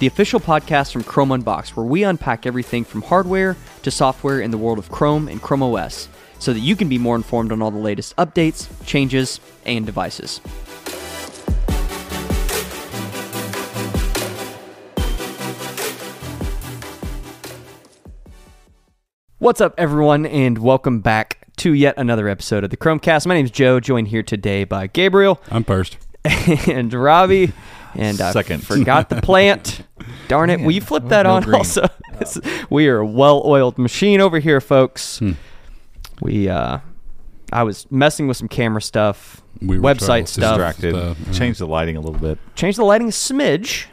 the official podcast from Chrome Unboxed, where we unpack everything from hardware to software in the world of Chrome and Chrome OS, so that you can be more informed on all the latest updates, changes, and devices. What's up, everyone, and welcome back to yet another episode of the Chrome Cast. My name is Joe, joined here today by Gabriel I'm first. and Robbie. And I Second. forgot the plant. Darn it. Will you flip that no on green. also? This- we are a well oiled machine over here, folks. Hmm. We, uh, I was messing with some camera stuff, We were website stuff. distracted. Stuff. Change the lighting a little bit. Changed the lighting a smidge.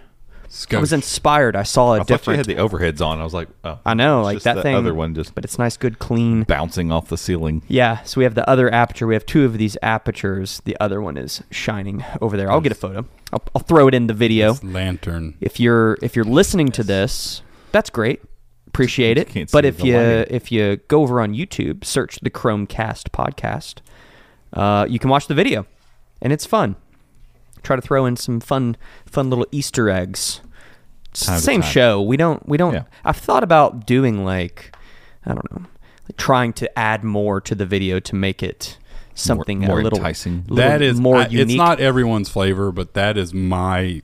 I was inspired. I saw a I thought different. you had the overheads on. I was like, oh, I know, it's like just that the thing. other one just but it's nice, good, clean. bouncing off the ceiling. Yeah, so we have the other aperture. We have two of these apertures. The other one is shining over there. I'll get a photo. I'll, I'll throw it in the video. It's lantern. If you're if you're listening to this, that's great. Appreciate it. But if you lighting. if you go over on YouTube, search the Chrome Cast podcast, uh, you can watch the video, and it's fun. Try to throw in some fun fun little Easter eggs. Time same show. We don't we don't. Yeah. I've thought about doing like I don't know, like trying to add more to the video to make it something more a little enticing. little That is more I- unique. It's not everyone's flavor, but that is my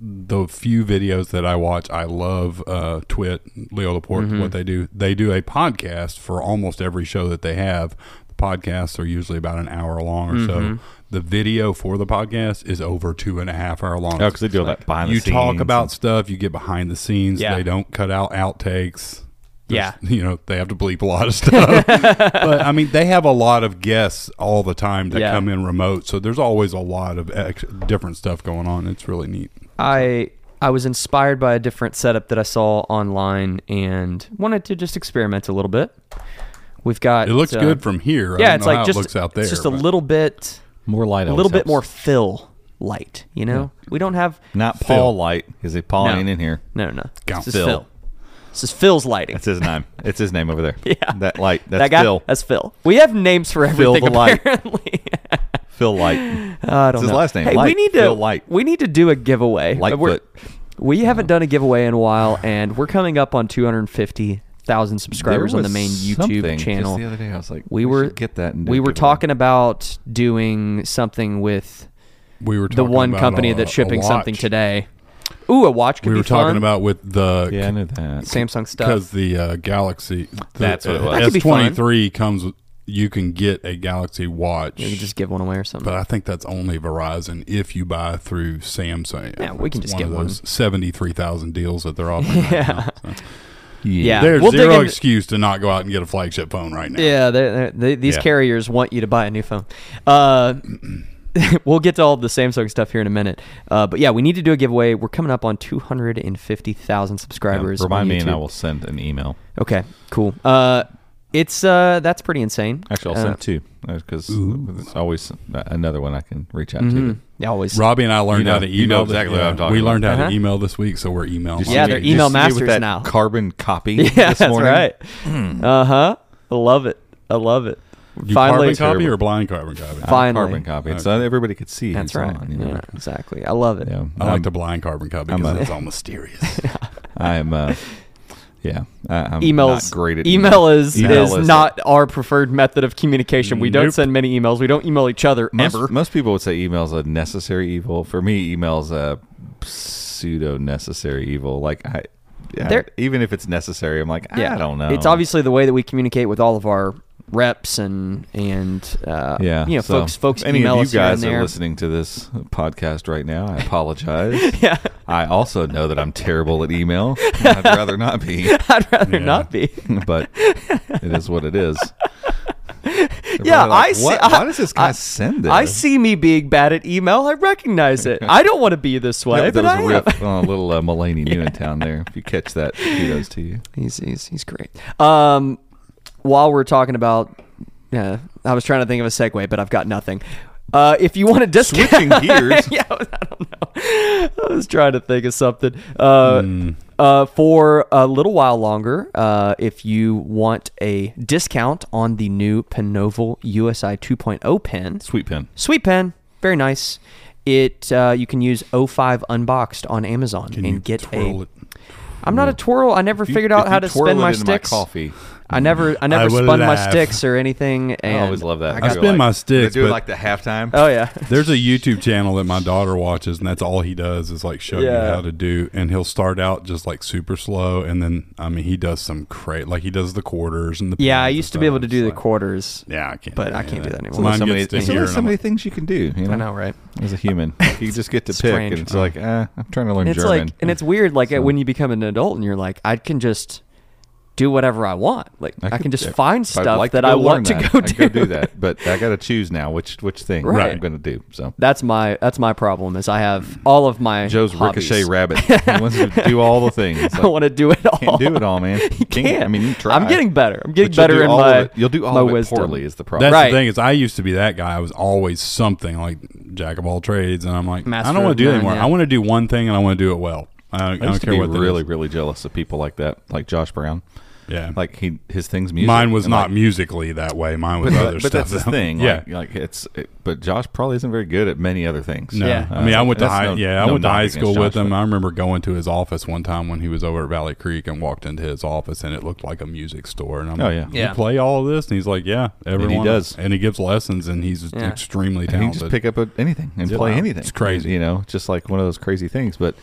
the few videos that I watch. I love uh, Twit, Leo Laporte, Mm-hmm. what they do. They do a podcast for almost every show that they have. The podcasts are usually about an hour long or Mm-hmm. so. The video for the podcast is over two and a half hour long. Oh, because they do all that behind the you scenes. talk about and- stuff, you get behind the scenes. Yeah. They don't cut out outtakes. Yeah. You know they have to bleep a lot of stuff. but I mean, they have a lot of guests all the time that Yeah. come in remote, so there's always a lot of ex- different stuff going on. It's really neat. I I was inspired by a different setup that I saw online and wanted to just experiment a little bit. We've got It looks uh, good from here. I yeah, don't it's know like how just it looks out there. it's just a but- little bit more light. a always little bit helps. more fill light. You know, we don't have Not Phil. Paul Light because Paul No. ain't in here. no no. Go. This is Phil. Phil. This is Phil's lighting. That's his name. It's his name over there. Yeah. that light. That's that guy. Phil. That's Phil. We have names for everything. Phil everything the light. apparently. Phil Light. Uh, I don't his know. last name, Hey, we Light. need to Phil Light. we need to do a giveaway. Lightfoot. We're- We haven't done a giveaway in a while, and we're coming up on 250,000 subscribers on the main YouTube channel. Just the other day, I was like, we, we, were get that. And we were giveaway. talking about doing something with we were the one company a- that's shipping something today. Ooh, a watch could we be were talking fun. about with the Yeah, I knew that. Samsung stuff. because the uh, Galaxy. The, That's what it was. That S twenty three comes. with You can get a Galaxy Watch. You can just give one away or something. but I think that's only Verizon if you buy through Samsung. Yeah, we can just one get of one. those seventy-three thousand deals that they're offering. Right Yeah. now, so. Yeah. There's We'll zero into- excuse to not go out and get a flagship phone right now. Yeah, they're, they're, these Yeah. carriers want you to buy a new phone. Uh, we'll get to all the Samsung stuff here in a minute. Uh, but yeah, we need to do a giveaway. We're coming up on 250,000 subscribers. on Remind me, and I will send an email. Okay, cool. Uh, it's uh, that's pretty insane. Actually, I'll Uh, send two because it's always another one I can reach out mhm. to. Yeah, always. Robbie and I learned You know- how to email. you know th- exactly what yeah, I'm talking We about. learned how Uh-huh. to email this week, so we're emailing. Just Yeah, see they're me- email just see me masters with that now. Carbon copy. Yeah, this that's morning. right. Uh huh. I love it. I love it. You Finally, carbon copy or blind carbon copy? Uh, Finally. carbon copy, so everybody could see. that's right. on, you know. Yeah, exactly. I love it. Yeah, I like the blind carbon copy because it's all mysterious. I am. Uh, yeah, I, Emails. not great at email is Email is is- not our preferred method of communication. We don't send many emails. We don't email each other Most, ever. most people would say email is a necessary evil. For me, email is a pseudo necessary evil. Like I, even if it's necessary, I'm like I don't know. It's obviously the way that we communicate with all of our reps and and uh, Yeah, you know so folks folks Any email of you guys are listening to this podcast right now. I apologize. Yeah, I also know that I'm terrible at email. I'd rather not be, I'd rather Yeah. not be. but it is what it is. Yeah, Everybody I see. What? I, Why does this guy I- send this? I see me being bad at email. I recognize it. I don't want to be this way, Yeah, but I was a am. riff on a little uh, Mulaney Newtown there. If you catch that, kudos to you. He's he's he's great. Um, while we're talking about, yeah, I was trying to think of a segue, but I've got nothing. Uh, if you want to discount, Switching gears. yeah, I don't know. I was trying to think of something. Uh, uh, for a little while longer, uh, if you want a discount on the new Penoval USI 2.0 pen, Sweet pen. sweet pen, very nice. It uh, you can use 05 unboxed on Amazon Can and get twirl a. it? am not a twirl. I never If you- figured out how to it my sticks. coffee. I never, I never I will spun my sticks or anything. And I always love that. I I spin like- my they sticks, do it but- like the halftime. oh yeah, There's a YouTube channel that my daughter watches, and that's all he does is like show Yeah. you how to do. And he'll start out just like super slow, and then I mean he does some great, like he does the quarters and the. yeah. I used to be able to stuff. do the like- quarters. Yeah, I can't. but I can't of do that that. anymore. Mine There's so many, gets to there's here, only and so many things you can do. You know, I know, right? as a human, you just get to pick, Strange. and it's like, eh, I'm trying to learn And it's German. like, and it's weird. Like when you become an adult and you're like, I can just do whatever I want. Like I, could- can just find stuff like that I learn want to that, go I'd do. go do that, but I got to choose now which which thing Right. I'm going to do. So That's my that's my problem. Is I have all of my Joe's hobbies. ricochet rabbit. he wants to do all the things. It's I like, want to do it all. can't do it all, man. You You can't. I mean, you try. I'm getting better. I'm getting But better do in my. it- You'll do all of it wisdom. poorly. Is the problem? That's Right. the thing is, I used to be that guy. I was always something like jack of all trades, and I'm like, Master I don't want to do that none, anymore. yeah. I want to do one thing, and I want to do it well. I don't, I I don't used to care be what that really, really jealous of people like that, like Josh Brown. Yeah, Like he, his thing's music. mine was and, not like, musically that way. Mine was But, other but stuff. that's the though. thing. Yeah, Like, like it's. It, but Josh probably isn't very good at many other things. No, Yeah. I mean, I went to high. no- yeah, I no went to high against school with Josh, him. but- I remember going to his office one time when he was over at Valley Creek and walked into his office, and it looked like a music store. And I'm Oh, like, yeah. "You Yeah. play all of this?" And he's like, "Yeah, everyone He does. And he gives lessons, and he's Yeah. extremely And he talented. can just pick up a, anything and Yeah. play Wow. anything. It's crazy. You know, just like one of those crazy things. But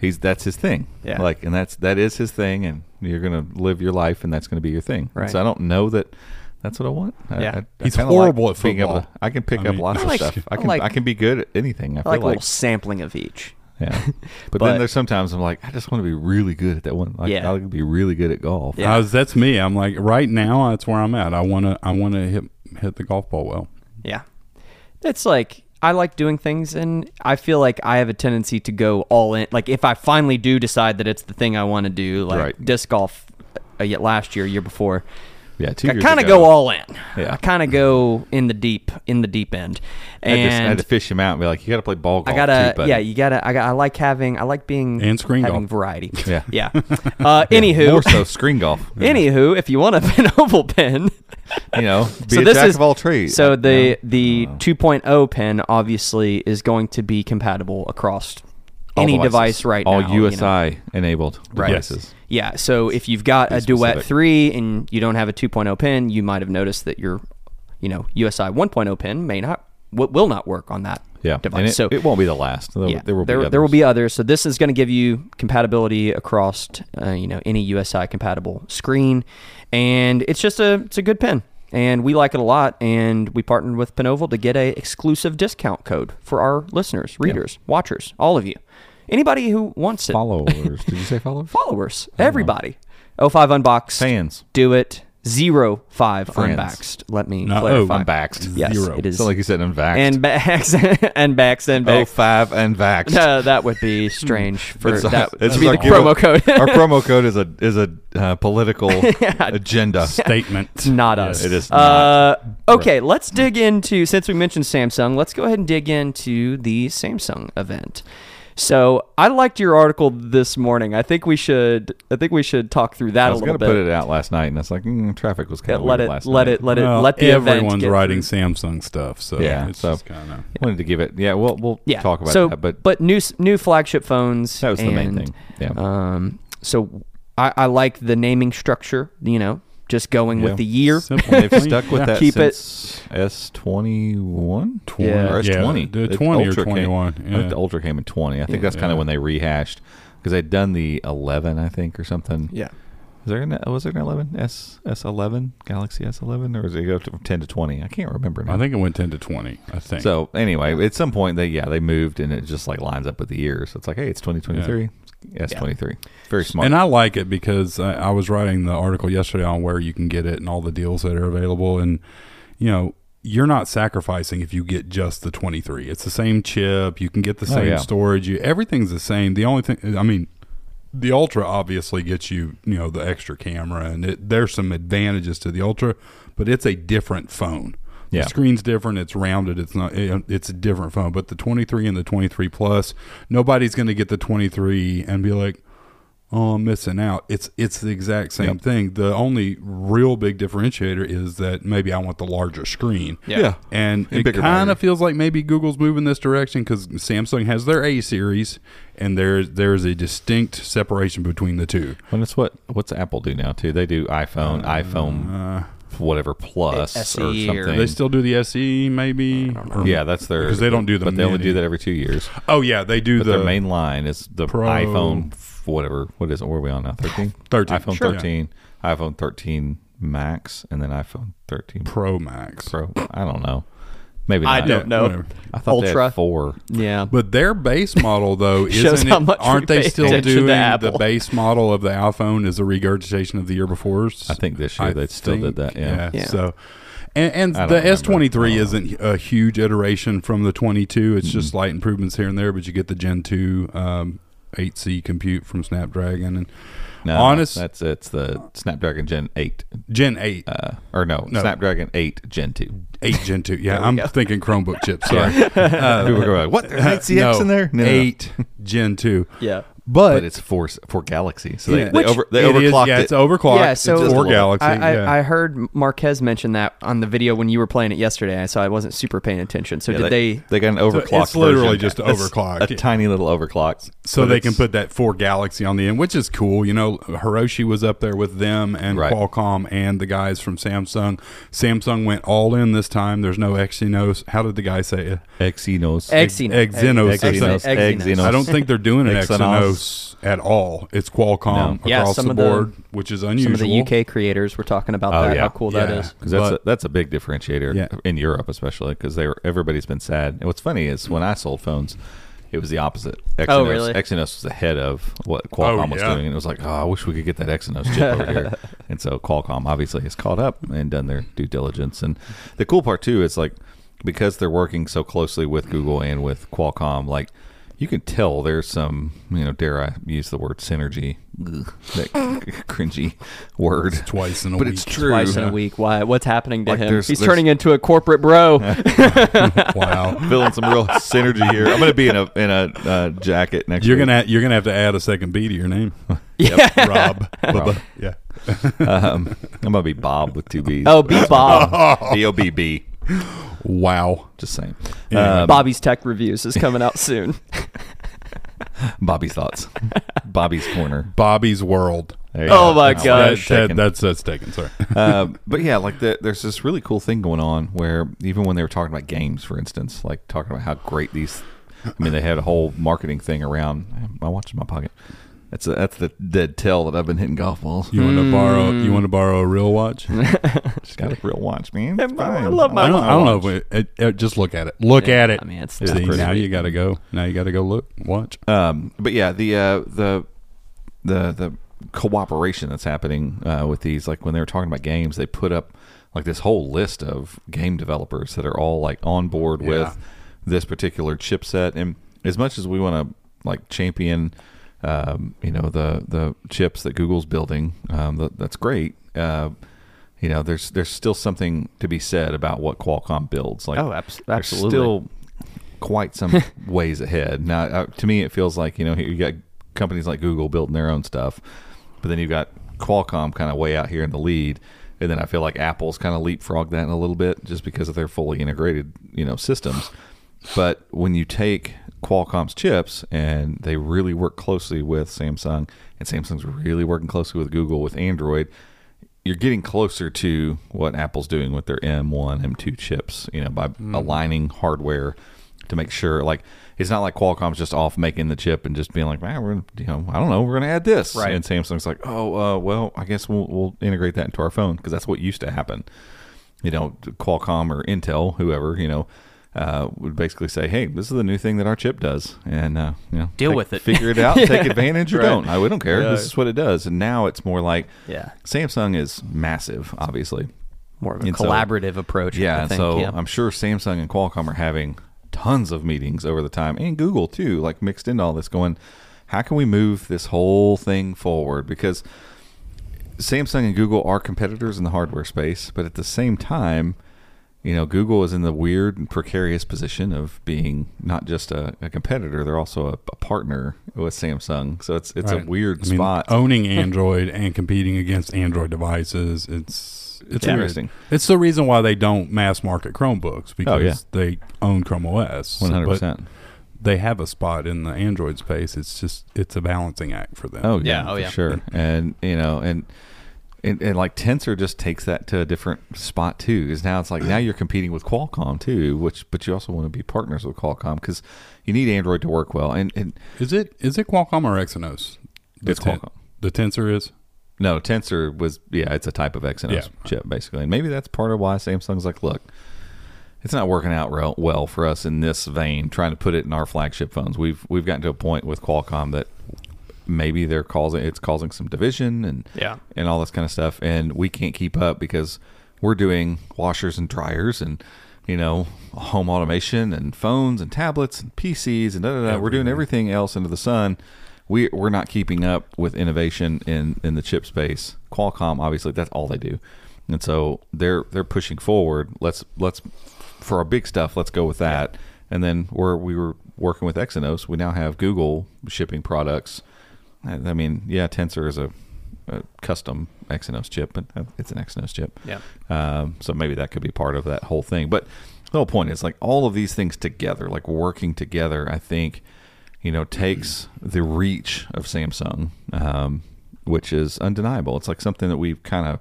he's that's his thing. Yeah. Like, and that's that is his thing, and you're gonna live your life, and that's gonna be your thing. Right. So I don't know that. That's what I want. I- Yeah. I, I He's kinda horrible like at being able football. to- I can pick I up mean- lots I of stuff. I I can. like- I can be good at anything. I I feel like a like. little sampling of each. Yeah. But, But- then there's sometimes I'm like, I just want to be really good at that one. Like, Yeah. I would be really good at golf. Yeah. I was- that's me. I'm like, right now, that's where I'm at. I want to. I want to hit hit the golf ball well. Yeah. It's like I like doing things and I feel like I have a tendency to go all in. Like if I finally do decide that it's the thing I want to do, like Right. disc golf uh, yet last year, year before, Yeah. Two I years kind of go all in. Yeah. I kind of go in the deep, in the deep end. I, just, I had And to fish him out and be like, you got to play ball golf. I gotta, too, yeah, you gotta. I got. I like having. I like being And screen having golf. variety. Yeah. yeah. Uh, anywho, More so screen golf. anywho, if you want a Penoval pin, you know, be so a this jack is of all trades. So the no. the 2.0 pin obviously is going to be compatible across All any devices. device right all now. you know. USI enabled Right. Yeah. So if you've got Be a Duet 3 and you don't have a 2.0 pin, you might have noticed that your, you know, USI 1.0 pin may not w- will not work on that Yeah, and device. it, so it won't be the last. There, yeah, there will there, be there will others. be others. So this is going to give you compatibility across, uh, you know, any USI compatible screen, and it's just a it's a good pin, and we like it a lot. And we partnered with Penoval to get a exclusive discount code for our listeners, readers, watchers, all of you, anybody who wants it, followers. Did you say followers? followers, everybody. 05 unboxed, Fans. do it. Zero five Friends. unboxed. Let me No, clarify. oh, Unvaxxed. Yes, Zero. it is. So like you said, unvaxxed. and backs and backs and oh backs. five unvaxxed. Uh, that would be strange for It's, that it's to be the like promo code. Our promo code is a is a uh, political agenda. Statement. not Yes. us. It is Uh, okay, let's dig into since we mentioned Samsung. Let's go ahead and dig into the Samsung event. So I liked your article this morning. I think we should. I think we should talk through that I was going to put it out last night, and it's like mm, traffic was kind of let weird it. last Let night. it. Let it. Well, let the event everyone's get writing through. Samsung stuff, so Yeah, it's so- kind of Wanted to give it. Yeah, we'll we'll Yeah. talk about so, that. But but new new flagship phones. That was the main thing. Yeah. Um. So I, I like the naming structure. You know, just going Yeah. with the year. simple. they've stuck with Yeah. that Keep it- since S twenty one. 20, Yeah. or S twenty. Yeah, the 20 or 21. I think the Ultra came in twenty. I think Yeah. that's kind Yeah. of when they rehashed because they'd done the eleven, I think, or something. Yeah. Is there an, was there an eleven S S eleven Galaxy S eleven or was it go from ten to twenty? I can't remember now. I think it went 10 to 20, I think. So anyway, at some point they yeah they moved and it just like lines up with the years. So it's like hey, it's twenty twenty three. S twenty three. Very smart. And I like it because I, I was writing the article yesterday on where you can get it and all the deals that are available. And, you know, you're not sacrificing if you get just the 23. It's the same chip. You can get the Oh, same yeah. storage. You, everything's the same. The only thing, I mean, the Ultra obviously gets you, you know, the extra camera, and it, there's some advantages to the Ultra, but it's a different phone. Yeah. The screen's different. It's rounded. It's not. it- It's a different phone. But the 23 and the 23 Plus, nobody's going to get the 23 and be like, "Oh, I'm missing out." It's it's the exact same Yep. thing. The only real big differentiator is that maybe I want the larger screen. Yeah. And And it kind of feels like maybe Google's moving this direction because Samsung has their A series, and there's there's a distinct separation between the two. And it's what what's Apple do now too? They do iPhone, iPhone, Uh, whatever plus SE or or- something. they still do the SE, maybe. Or- yeah, that's their because they don't do the. but they only do that every two years. Oh yeah, they do But the their main line is the Pro- iPhone, whatever. What is it? Where are we on now? Thirteen. 13, iPhone sure. thirteen, iPhone thirteen Max, and then iPhone thirteen Pro Max. Pro. I don't know. Maybe I don't Yeah, know. whatever. I thought they Ultra. had four. Yeah. But their base model though Shows isn't how it, much we aren't they pay still attention to doing the Apple. base model of the iPhone is a regurgitation of the year before? I think this year I they still did that, yeah. Yeah. So, and, and don't the remember. S twenty three isn't a huge iteration from the twenty two. It's just slight improvements here and there, but you get the Gen two um, eight C compute from Snapdragon and No, honest that's it's the Snapdragon Gen eight, Gen eight. uh, or no, No. Snapdragon eight Gen two. Eight Gen two, yeah. I'm go. thinking Chromebook chips. Sorry, People go like, "What? There's eight CX no, in there?" No, no, no. eight Gen two. Yeah. But, but it's for for Galaxy, so Yeah. they, they Which over they it is- overclocked yeah, it. it's overclocked. Yeah, so just for Galaxy. I, I, yeah. I heard Marques mention that on the video when you were playing it yesterday, so I wasn't super paying attention. So Yeah, did they? They got an overclocked. it's literally version. just It's overclocked. A tiny little overclock, so they can put that for Galaxy on the end, which is cool. You know, Hiroshi was up there with them and Right. Qualcomm and the guys from Samsung. Samsung went all in this time. There's no Exynos. How did the guy say it? Exynos. Exynos. Exynos. Exynos. Exynos. Exynos. I don't think they're doing an Exynos. Exynos at all. It's Qualcomm No. Yeah, across some the of the- board, which is unusual. Some of the UK creators were talking about Oh, that. yeah. How cool that Yeah. is. because that's But- a, that's a big differentiator Yeah. in Europe, especially because they were everybody's been sad. And what's funny is when I sold phones, it was the opposite. Oh, Exynos, Oh, really? Exynos was ahead of what oh, Qualcomm was yeah. doing, and it was like, oh, I wish we could get that Exynos chip over here. And so Qualcomm obviously has caught up and done their due diligence. And the cool part too is like because they're working so closely with Google and with Qualcomm, like. You can tell there's some, you know, dare I use the word synergy, Ugh, that cringy word, twice in a but week. But it's true. Twice in a week. Why? What's happening to Like, him? there's- He's there's- turning into a corporate bro. wow. Feeling some real synergy here. I'm going to be in a in a uh, jacket next. You're week. gonna you're gonna have to add a second B to your name, yeah. Rob. Rob. Yeah. Um, I'm gonna be Bob with two B's. Oh, B Bob. B O B B. Wow. Just saying. Yeah. Um, Bobby's Tech Reviews is coming out soon. Bobby's thoughts. Bobby's corner. Bobby's World. Oh go. my That's gosh. That- taken. that's that's taken. Sorry. um, but yeah, like the, there's this really cool thing going on where even when they were talking about games, for instance, like talking about how great these, I mean, they had a whole marketing thing around. My watch in my pocket. That's a, that's the dead tell that I've been hitting golf balls. You want to borrow? Mm. You want to borrow a real watch? Just got a real watch, man. It's I love my I don't, I don't know. watch. If it, it, it- just look at it. Look at it. I mean, it's It's See, pretty now sweet. you got to go. Now you got to go look, watch. Um, but yeah, the uh, the the the cooperation that's happening uh, with these, like when they were talking about games, they put up like this whole list of game developers that are all like on board Yeah. with this particular chipset. And as much as we want to like champion, um, you know, the the chips that Google's building, um, that, that's great. Uh, you know, there's there's still something to be said about what Qualcomm builds. Like, Oh, abs- absolutely. still quite some ways ahead. Now, uh, to me, it feels like you know you got companies like Google building their own stuff, but then you've got Qualcomm kind of way out here in the lead, and then I feel like Apple's kind of leapfrogged that in a little bit just because of their fully integrated you know systems. But when you take Qualcomm's chips and they really work closely with Samsung, and Samsung's really working closely with Google with Android, you're getting closer to what Apple's doing with their M1, M2 chips, you know, by aligning hardware to make sure like it's not like Qualcomm's just off making the chip and just being like, man, we're you know, I don't know, we're going to add this. Right. And Samsung's like, oh, uh, well, I guess we'll, we'll integrate that into our phone because that's what used to happen. You know, Qualcomm or Intel, whoever, you know, uh, would basically say, "Hey, this is the new thing that our chip does, and uh, you know, Deal take- with it. figure it out, take advantage or Right. don't. I we don't care. Yeah. This is what it does." And now it's more like, Yeah. Samsung is massive, obviously. More of a And so- collaborative approach. Yeah, I think, so yeah. I'm sure Samsung and Qualcomm are having tons of meetings over the time, and Google too, like mixed into all this, going, how can we move this whole thing forward? Because Samsung and Google are competitors in the hardware space, but at the same time, you know, Google is in the weird and precarious position of being not just a, a competitor; they're also a, a partner with Samsung. So it's it's Right. a weird I mean, spot. owning Android and competing against Android devices. It's it's Yeah. Interesting. It's the reason why they don't mass market Chromebooks oh, because Oh, yeah. they own Chrome OS. One hundred But percent. They have a spot in the Android space. It's just it's a balancing act for them. Oh yeah, Yeah, oh, yeah. sure. And you know, and, and and like Tensor just takes that to a different spot too. Because now it's like now you're competing with Qualcomm too, which but you also want to be partners with Qualcomm because you need Android to work well. And and Is it is it Qualcomm or Exynos? The It's Qualcomm. The Tensor is. no, Tensor was yeah, it's a type of Exynos Yeah. chip basically, and maybe that's part of why Samsung's like, look. It's not working out real well for us in this vein. Trying to put it in our flagship phones, we've we've gotten to a point with Qualcomm that maybe they're causing it's causing some division and Yeah. and all this kind of stuff and we can't keep up because we're doing washers and dryers and you know home automation and phones and tablets and PCs and da, da, da. we're doing everything. else under the sun. We we're not keeping up with innovation in in the chip space. Qualcomm obviously that's all they do. And so they're they're pushing forward. Let's let's for our big stuff let's go with that. And then where we were working with Exynos. We now have Google shipping products I I mean, yeah, Tensor is a, a custom Exynos chip, but it's an Exynos chip. Yeah. Um, so maybe that could be part of that whole thing. But the whole point is like all of these things together, like working together, I think, you know, takes the reach of Samsung, um, which is undeniable. It's like something that we've kind of,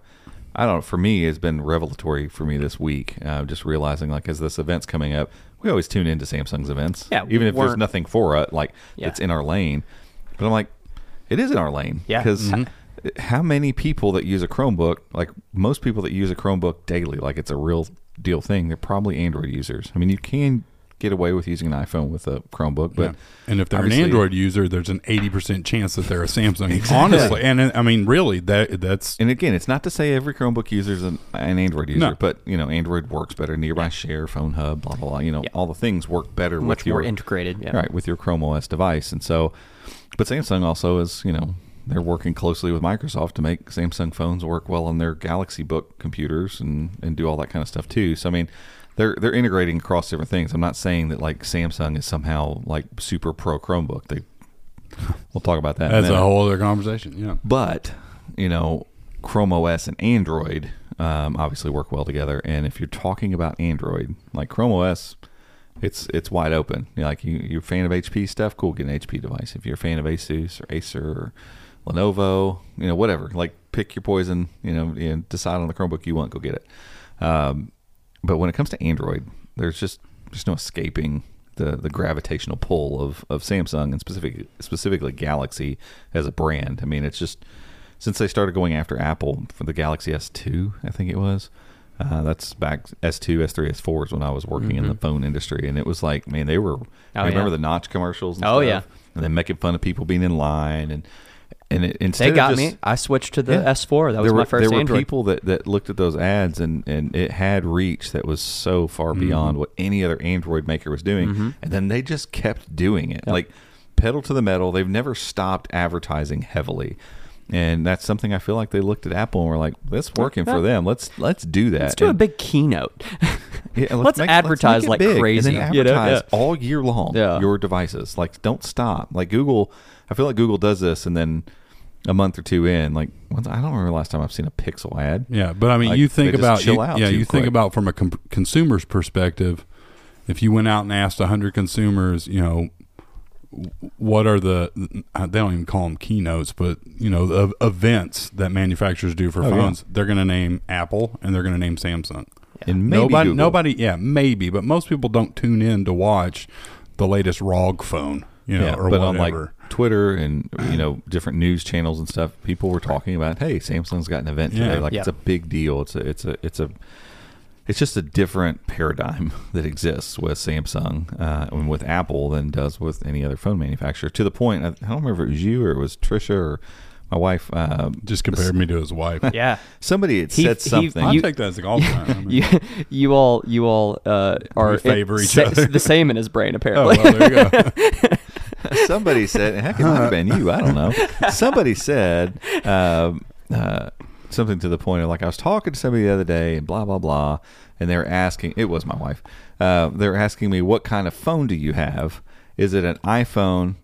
I don't know, for me, has been revelatory for me this week. Uh, just realizing like as this event's coming up, we always tune into Samsung's events, Yeah, even if there's nothing for it, like Yeah. it's in our lane. But I'm like, it is in our lane. Yeah. Because mm-hmm. how many people that use a Chromebook, like most people that use a Chromebook daily, like it's a real deal thing, they're probably Android users. I mean, you can get away with using an iPhone with a Chromebook, but Yeah. And if they're an Android user, there's an eighty percent chance that they're a Samsung. Honestly, and I mean, really, that that's And again, it's not to say every Chromebook user is an, an Android user, No. but you know, Android works better. Nearby Share, Phone Hub, blah blah blah. You know, Yeah. all the things work better Much with more your integrated. Yeah. right with your Chrome OS device. And so, but Samsung also is you know they're working closely with Microsoft to make Samsung phones work well on their Galaxy Book computers and and do all that kind of stuff too. So I mean. They're, they're integrating across different things. I'm not saying that like Samsung is somehow like super pro Chromebook. They we'll talk about that. in that's a minute. whole other conversation. Yeah. But you know, Chrome OS and Android um, obviously work well together. And if you're talking about Android, like Chrome OS, it's it's wide open. You know, like you, you're a fan of HP stuff, cool, get an HP device. If you're a fan of Asus or Acer or Lenovo, you know, whatever. Like pick your poison, you know, and decide on the Chromebook you want, go get it. Um, but when it comes to Android, there's just there's no escaping the the gravitational pull of of Samsung and specifically specifically Galaxy as a brand. I mean, it's just since they started going after Apple for the Galaxy S2, I think it was. Uh, that's back S2, S3, S4 is when I was working in the phone industry, and it was like, man, they were. I remember yeah. the Notch commercials. And Oh, stuff, yeah. and then making fun of people being in line, and and it, instead They of got just- me. I switched to the Yeah. S4. That was there my were, first there Android. were people that, that looked at those ads and, and it had reach that was so far Mm-hmm. beyond what any other Android maker was doing. And then they just kept doing it. Like pedal to the metal. They've never stopped advertising heavily. And that's something I feel like they looked at Apple and were like, "That's working for them. Let's let's do that. Let's do a big keynote. yeah, let's advertise it like big, crazy, and then you know? advertise Yeah. all year long. Yeah. Your devices, like, don't stop. Like Google, I feel like Google does this, and then a month or two in, like, once, I don't remember the last time I've seen a Pixel ad. Yeah, but I mean, Like, you think about chill you- out yeah, too you think about from a com- consumer's perspective. If you went out and asked hundred consumers, you know, w- what are the uh, they don't even call them keynotes, but you know, the events that manufacturers do for Oh, yeah. phones, they're going to name Apple and they're going to name Samsung. And maybe nobody, Google. nobody, yeah, maybe, but most people don't tune in to watch the latest ROG phone, you know, yeah, or but whatever. on like Twitter and you know different news channels and stuff, people were talking about, hey, Samsung's got an event Yeah. today. Like Yeah. it's a big deal. It's a it's a it's a it's just a different paradigm that exists with Samsung uh, and with Apple than does with any other phone manufacturer. To the point, I, I don't remember if it was you or it was Trisha or my wife. Uh, just compared me to his wife. yeah. somebody had He- said he- something. I You- take that as a compliment. I mean, You, you all, you all uh, are favor it- each sa- other. the same in his brain oh, apparently. well, there you go. somebody said, heck, it might have been you. I don't know. Somebody said um, uh, something to the point of like, I was talking to somebody the other day and blah, blah, blah. And they were asking, it was my wife. Uh, they were asking me, what kind of phone do you have? Is it an iPhone,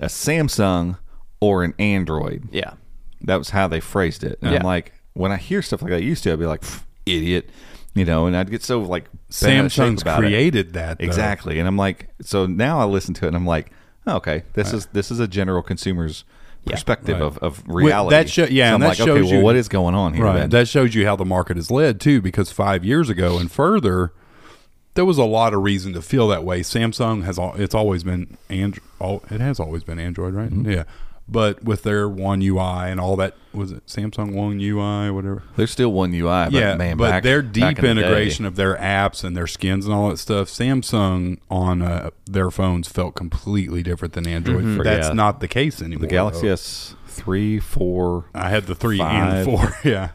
a Samsung, or an Android? yeah. That was how they phrased it. And I'm like, when I hear stuff like that, used to, I'd be like, idiot. You know, and I'd get so like bent out of shape Samsung's about it. created that though. Exactly. And I'm like, so now I listen to it and I'm like, oh, okay, this is this is a general consumer's perspective Right. of, of reality. that sho- yeah, So I'm and that like, okay, shows well, you- what is going on here? Right. then? That shows you how the market is led too, because five years ago and further, there was a lot of reason to feel that way. Samsung has it's always been and it has always been Android, right? Mm-hmm. Yeah. But with their One UI and all that, was it Samsung One UI, whatever? There's still one UI, but yeah, man, but back- their deep in the integration of their apps and their skins and all that stuff, Samsung on uh, their phones felt completely different than Android. Mhm. That's Yeah. not the case anymore. the Galaxy. S three, four, I had the three five. and four. Yeah.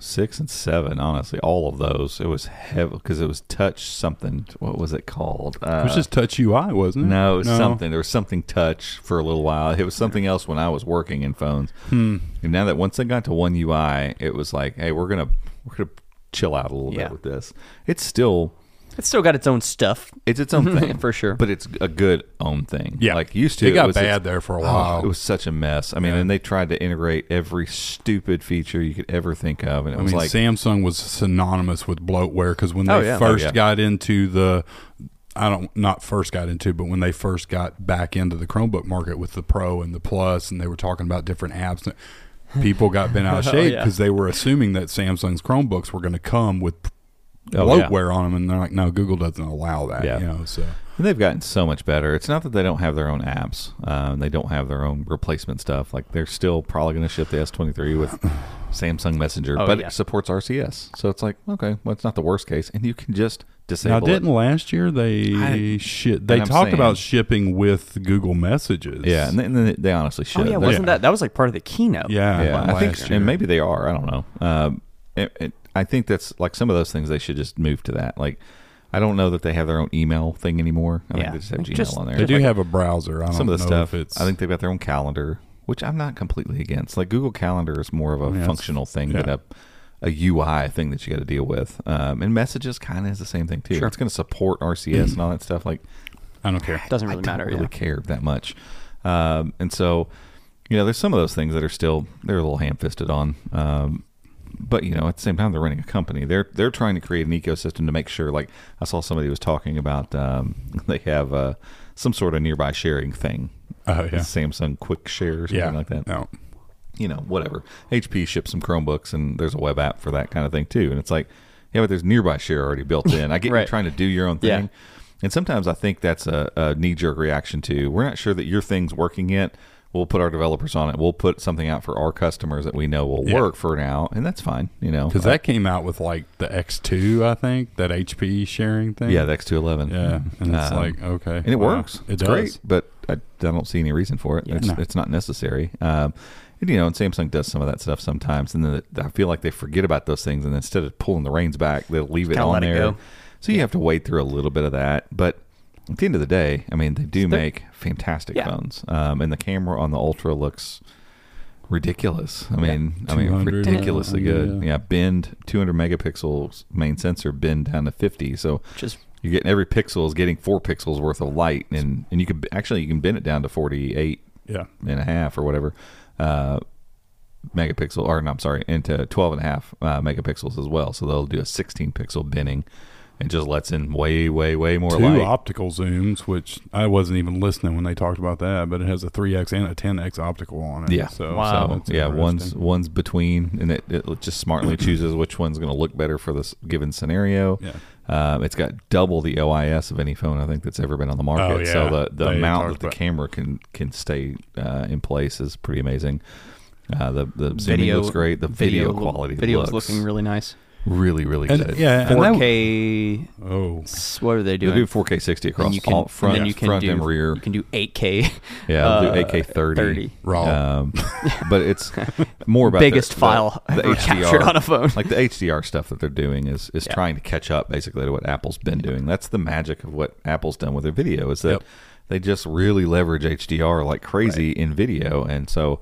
Six, and seven. Honestly, all of those. It was heavy because it was touch something. What was it called? Uh, It was just Touch UI, wasn't it? No, it was something. There was something touch for a little while. It was something else when I was working in phones. Hmm. And now that once they got to one UI, it was like, hey, we're gonna we're gonna chill out a little Yeah. bit with this. It's still It's still got its own stuff. it's its own thing For sure. but it's a good own thing. Yeah. like used to It got was bad its- there for a oh, while. it was such a mess. I mean, Yeah. and they tried to integrate every stupid feature you could ever think of, and it I was mean, like Samsung was synonymous with bloatware because when oh, they Oh, yeah. first Oh, yeah. got into the, I don't not first got into, but when they first got back into the Chromebook market with the Pro and the Plus, and they were talking about different apps, people got bent out of Oh, shape yeah. because they were assuming that Samsung's Chromebooks were going to come with Oh, yeah. on them, and they're like, no, Google doesn't allow that. Yeah. You know, so And they've gotten so much better. It's not that they don't have their own apps. Um, they don't have their own replacement stuff. Like they're still probably going to ship the S23 with Samsung Messenger, Oh, but yeah. it supports RCS. So it's like, okay, well, it's not the worst case, and you can just disable it. now didn't it. last year they I- shit they talked saying- about shipping with Google Messages. Yeah, and then they, they honestly Oh, yeah, wasn't that that was like part of the keynote? yeah, yeah, I think, year. and maybe they are. I don't know. Um, it, it, I think that's like some of those things. They should just move to that. Like, I don't know that they have their own email thing anymore. I Yeah. think they just have Gmail Just- on there. they do Like, have a browser. I don't some of the know stuff. It's, I think they've got their own calendar, which I'm not completely against. Like Google Calendar is more of a Yeah, functional thing yeah. than a a UI thing that you got to deal with. Um, and messages kind of is the same thing too. Sure. It's going to support RCS and all that stuff. Like I don't care. Doesn't really I don't matter. really yeah. care that much. Um, and so, you know, there's some of those things that are still they're a little ham fisted on. Um, but you know, at the same time, they're running a company. They're they're trying to create an ecosystem to make sure. Like I saw somebody was talking about, um, they have uh, some sort of nearby sharing thing. Oh yeah, Samsung Quick Share or something yeah, like that. No, you know, whatever. HP ships some Chromebooks, and there's a web app for that kind of thing too. And it's like, yeah, but there's nearby share already built in. I get Right. you trying to do your own Yeah. thing, and sometimes I think that's a, a knee jerk reaction to. We're not sure that your thing's working yet. We'll put our developers on it. We'll put something out for our customers that we know will Yeah. work for now, and that's fine. You know, Because that came out with like the X2, I think, that HP sharing thing. yeah, the X211. Yeah, and it's Um, like okay, and it wow. works. It it's great, but I, I don't see any reason for it. Yeah. It's, No. it's not necessary. Um, and, you know, and Samsung does some of that stuff sometimes, and then I feel like they forget about those things, and instead of pulling the reins back, they'll leave it on it there. go. So you have to wade through a little bit of that, but at the end of the day, I mean, they do they're- make fantastic Yeah. phones, um, and the camera on the Ultra looks ridiculous. I mean, I mean, 200, uh, ridiculously good. yeah. Yeah, bend 200 megapixels main sensor bend down to 50. So just you're getting every pixel is getting four pixels worth of light, and and you can actually you can bend it down to 48 Yeah, and a half or whatever uh, megapixel, or no, I'm sorry, into 12 and a half uh, megapixels as well. So they'll do a 16 pixel binning, and just lets in way, way, way more two light. optical zooms, which I wasn't even listening when they talked about that, but it has a 3x and a 10x optical on it. Yeah. So, Wow. so So yeah, one's one's between, and it, it just smartly chooses which one's going to look better for this given scenario. Yeah. Um, it's got double the OIS of any phone I think that's ever been on the market. Oh, yeah. So the, the They amount that the about- camera can can stay uh, in place is pretty amazing. Uh, the the zooming video looks great. The video, quality video looks is looking really nice. Really really And, good. yeah, and that- 4K. oh, What are they They doing? do 4K 60 across and you can, all front, and then you can front do, and rear. You can do 8K. Yeah, they'll do uh, 8K 30. 30. raw. Um, but it's more about Biggest the, the- file the, ever captured on a phone. like the HDR stuff that they're doing is is Yeah. trying to catch up basically to what Apple's been doing. That's the magic of what Apple's done with their video is that Yep. they just really leverage HDR like crazy in video, and so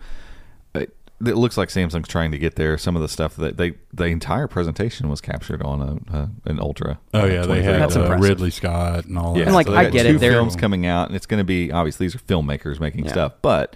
it, it looks like Samsung's trying to get there. Some of the stuff that they the entire presentation was captured on a, a an Ultra. oh uh, yeah, they had uh. Ridley Scott and all yeah, that. And, like, so I get two it, they're- films coming out, and it's going to be obviously these are filmmakers making Yeah. stuff, but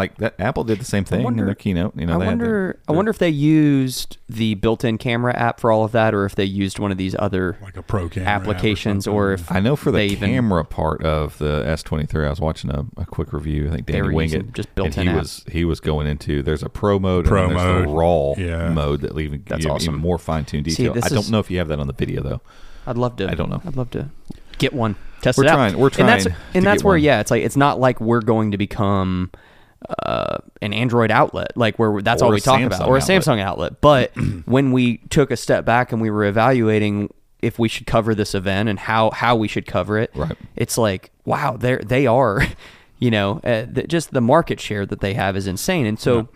like that Apple did the same thing in their keynote. You know, I they had wonder. their- I wonder if they used the built-in camera app for all of that, or if they used one of these other like a pro camera app applications, something. or if I know for the they even- camera part of the S23, I was watching a, a quick review. I think They Danny were Winget just built-in and he app. was he was going into there's a pro mode Pro and then there's the mode. raw Yeah. mode that even That's give awesome. even more fine tuned detail. this I don't is- know if you have that on the video though. I'd love to. I don't know. I'd love to get one. Test We're it out. trying- we're trying. And that's and that's where one. yeah, it's like it's not like we're going to become uh, an Android outlet, like where that's Or all we talk about, or a outlet. Samsung outlet. But when we took a step back and we were evaluating if we should cover this event and how how we should cover it, Right. it's like wow, they are they are, you know, uh, the, just the market share that they have is insane, and so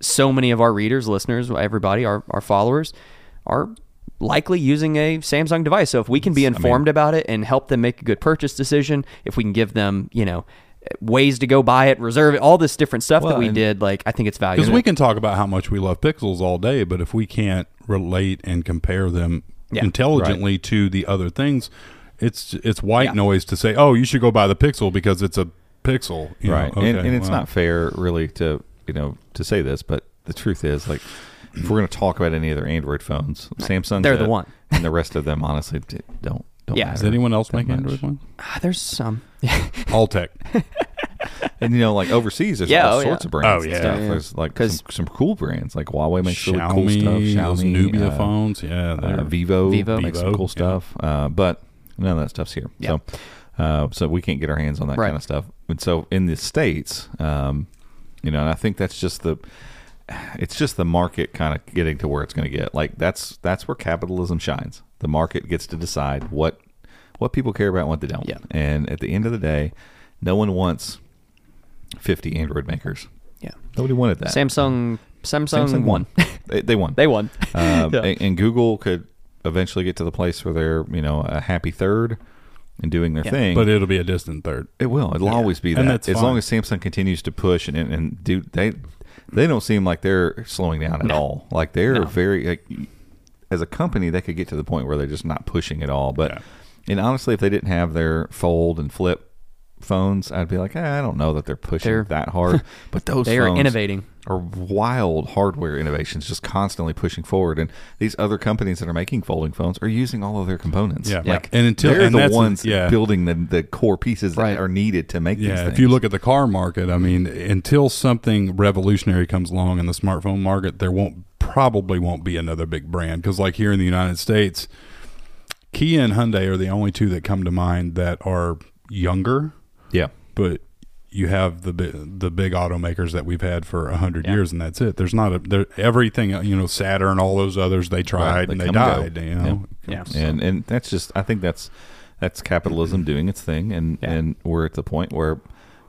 so many of our readers, listeners, everybody, our our followers are likely using a Samsung device. So if we can be informed about it and help them make a good purchase decision, if we can give them, you know, ways to go buy it, reserve it, all this different stuff Well, that we did, like I think it's valuable. Because we can talk about how much we love pixels all day, but if we can't relate and compare them Yeah. intelligently to the other things, it's it's white Yeah. noise to say, "Oh, you should go buy the Pixel because it's a Pixel." you right. and, okay, and it's well, not fair really to you know to say this, but the truth is like if we're going to talk about any other Android phones, Samsung They're the one. and the rest of them honestly don't don't Yeah. matter Does anyone else that make. Android one? Ah, there's some. Alltech. And you know, like overseas, there's Yeah, all oh, yeah. sorts of brands. Oh, and yeah. stuff. Yeah. There's like 'Cause- some, some cool brands, like Huawei makes really cool stuff. those Xiaomi, Nubia uh, phones, yeah, uh, Vivo, Vivo. makes some cool yeah. stuff. Uh, but none of that stuff's here. Yeah. So, uh, so we can't get our hands on that Right. kind of stuff. And so in the states, um, you know, and I think that's just the. It's just the market kind of getting to where it's going to get. Like that's that's where capitalism shines. The market gets to decide what what people care about and what they don't. Yeah. And at the end of the day, no one wants 50 Android makers. Yeah. Nobody wanted that. Samsung, Samsung, Samsung won. they, they won. they won. Um, Yeah. and, and Google could eventually get to the place where they're, you know, a happy third and doing their Yeah. thing. but it'll be a distant third. it will. It'll always be that. And that's as fine. long as Samsung continues to push and and, and do they they don't seem like they're slowing down at all. Like they're No. very like, as a company they could get to the point where they're just not pushing at all. But Yeah. and honestly, if they didn't have their fold and flip phones, I'd be like, eh, I don't know that they're pushing They're- that hard. But those They are innovating. Are wild hardware innovations, just constantly pushing forward. And these other companies that are making folding phones are using all of their components. Yeah. like And until- they're and the that's- ones yeah. building the the core pieces Right. that are needed to make these Yeah, things. if you look at the car market, I mean, until something revolutionary comes along in the smartphone market, there won't probably won't be another big brand because, like here in the United States, Kia and Hyundai are the only two that come to mind that are younger, yeah, but you have the the big automakers that we've had for a hundred years, and that's it. There's not a there everything you know Saturn, all those others they tried they and they come and died. go. You know, Yeah. and and that's just I think that's that's capitalism mm-hmm. doing its thing, and Yeah. and we're at the point where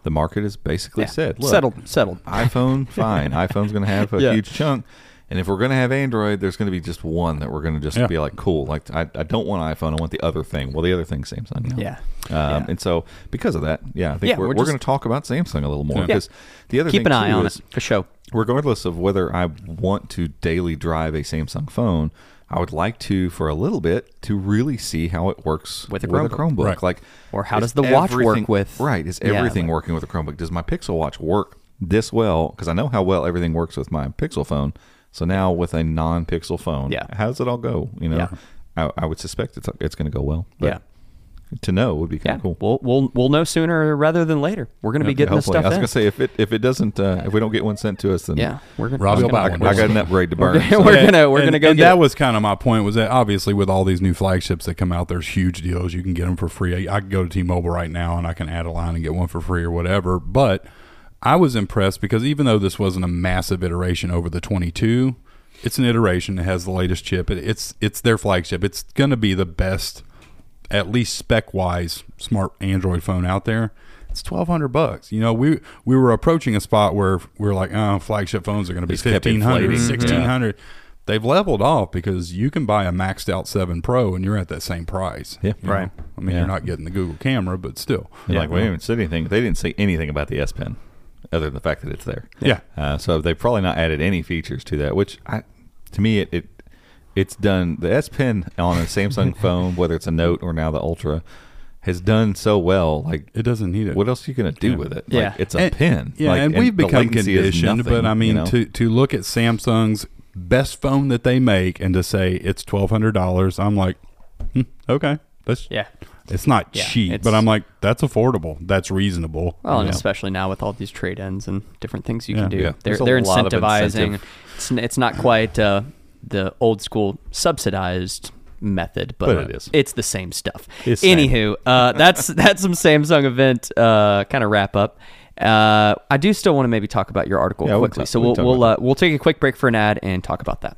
the market is basically Yeah. said, Look, settled, settled. iPhone, fine. iPhone's going to have a Yeah. huge chunk. And if we're going to have Android, there's going to be just one that we're going to just Yeah. be like, cool. Like, I, I don't want iPhone. I want the other thing. Well, the other thing, Samsung. now. Yeah. Um, Yeah. And so, because of that, yeah, I think Yeah, we're, we're we're, going to talk about Samsung a little more Yeah. because the other thing. Keep an eye too on is, it for sure. regardless of whether I want to daily drive a Samsung phone, I would like to, for a little bit, to really see how it works With a with a Chromebook. Chromebook. Right. Like, Or how is does the watch work everything- with- Right. Is Yeah, everything like- working with a Chromebook? Does my Pixel Watch work this well? Because I know how well everything works with my Pixel phone. So now with a non-Pixel phone, Yeah. how does it all go? You know, Yeah. I, I would suspect it's it's going to go well. But Yeah. To know would be Yeah, kind of cool. we'll we'll we'll know sooner rather than later. We're going to be Yeah, getting this stuff I was going to say if it if it doesn't uh, if we don't get one sent to us, then yeah, we're going to. Robbie will I, buy one. I got an upgrade to burn. We're so- We're gonna- we're gonna go and get that it. was kind of my point. Was that obviously with all these new flagships that come out, there's huge deals. You can get them for free. I, I can go to T-Mobile right now and I can add a line and get one for free or whatever. But I was impressed because even though this wasn't a massive iteration over the 22, it's an iteration. It has the latest chip. It, it's it's their flagship. It's going to be the best, at least spec wise, smart Android phone out there. It's twelve hundred bucks. You know, we we were approaching a spot where we are like, oh, flagship phones are going to be Just 1500 inflating. Mm-hmm. 1600 They've leveled off because you can buy a maxed out 7 Pro and you're at that same price. Yeah. you know? Right. I mean, Yeah. you're not getting the Google camera, but still. You're like, we didn't say anything. They didn't say anything about the S Pen, other than the fact that it's there. Yeah. Uh, so they've probably not added any features to that. Which, I, to me, it, it it's done. The S Pen on a Samsung phone, whether it's a Note or now the Ultra, has done so well. Like, It doesn't need it. what else are you going to do Yeah. with it? Yeah. Like, it's a And- pen. Yeah, Like, and we've become conditioned, nothing, but I mean, you know? to to look at Samsung's best phone that they make and to say it's twelve hundred dollars, I'm like, hmm, okay, that's Yeah. It's not Yeah, cheap, it's- but I'm like, that's affordable. That's reasonable. Well, and know? especially now with all these trade ins and different things you Yeah. can do, Yeah. they're they're incentivizing. It's, it's not quite uh, the old school subsidized method, but, But it is. It's the same stuff. It's same. Anywho, uh, that's that's some Samsung event uh, kind of wrap up. Uh, I do still want to maybe talk about your article Yeah, we can quickly, talk- so we we'll we'll uh, we'll take a quick break for an ad and talk about that.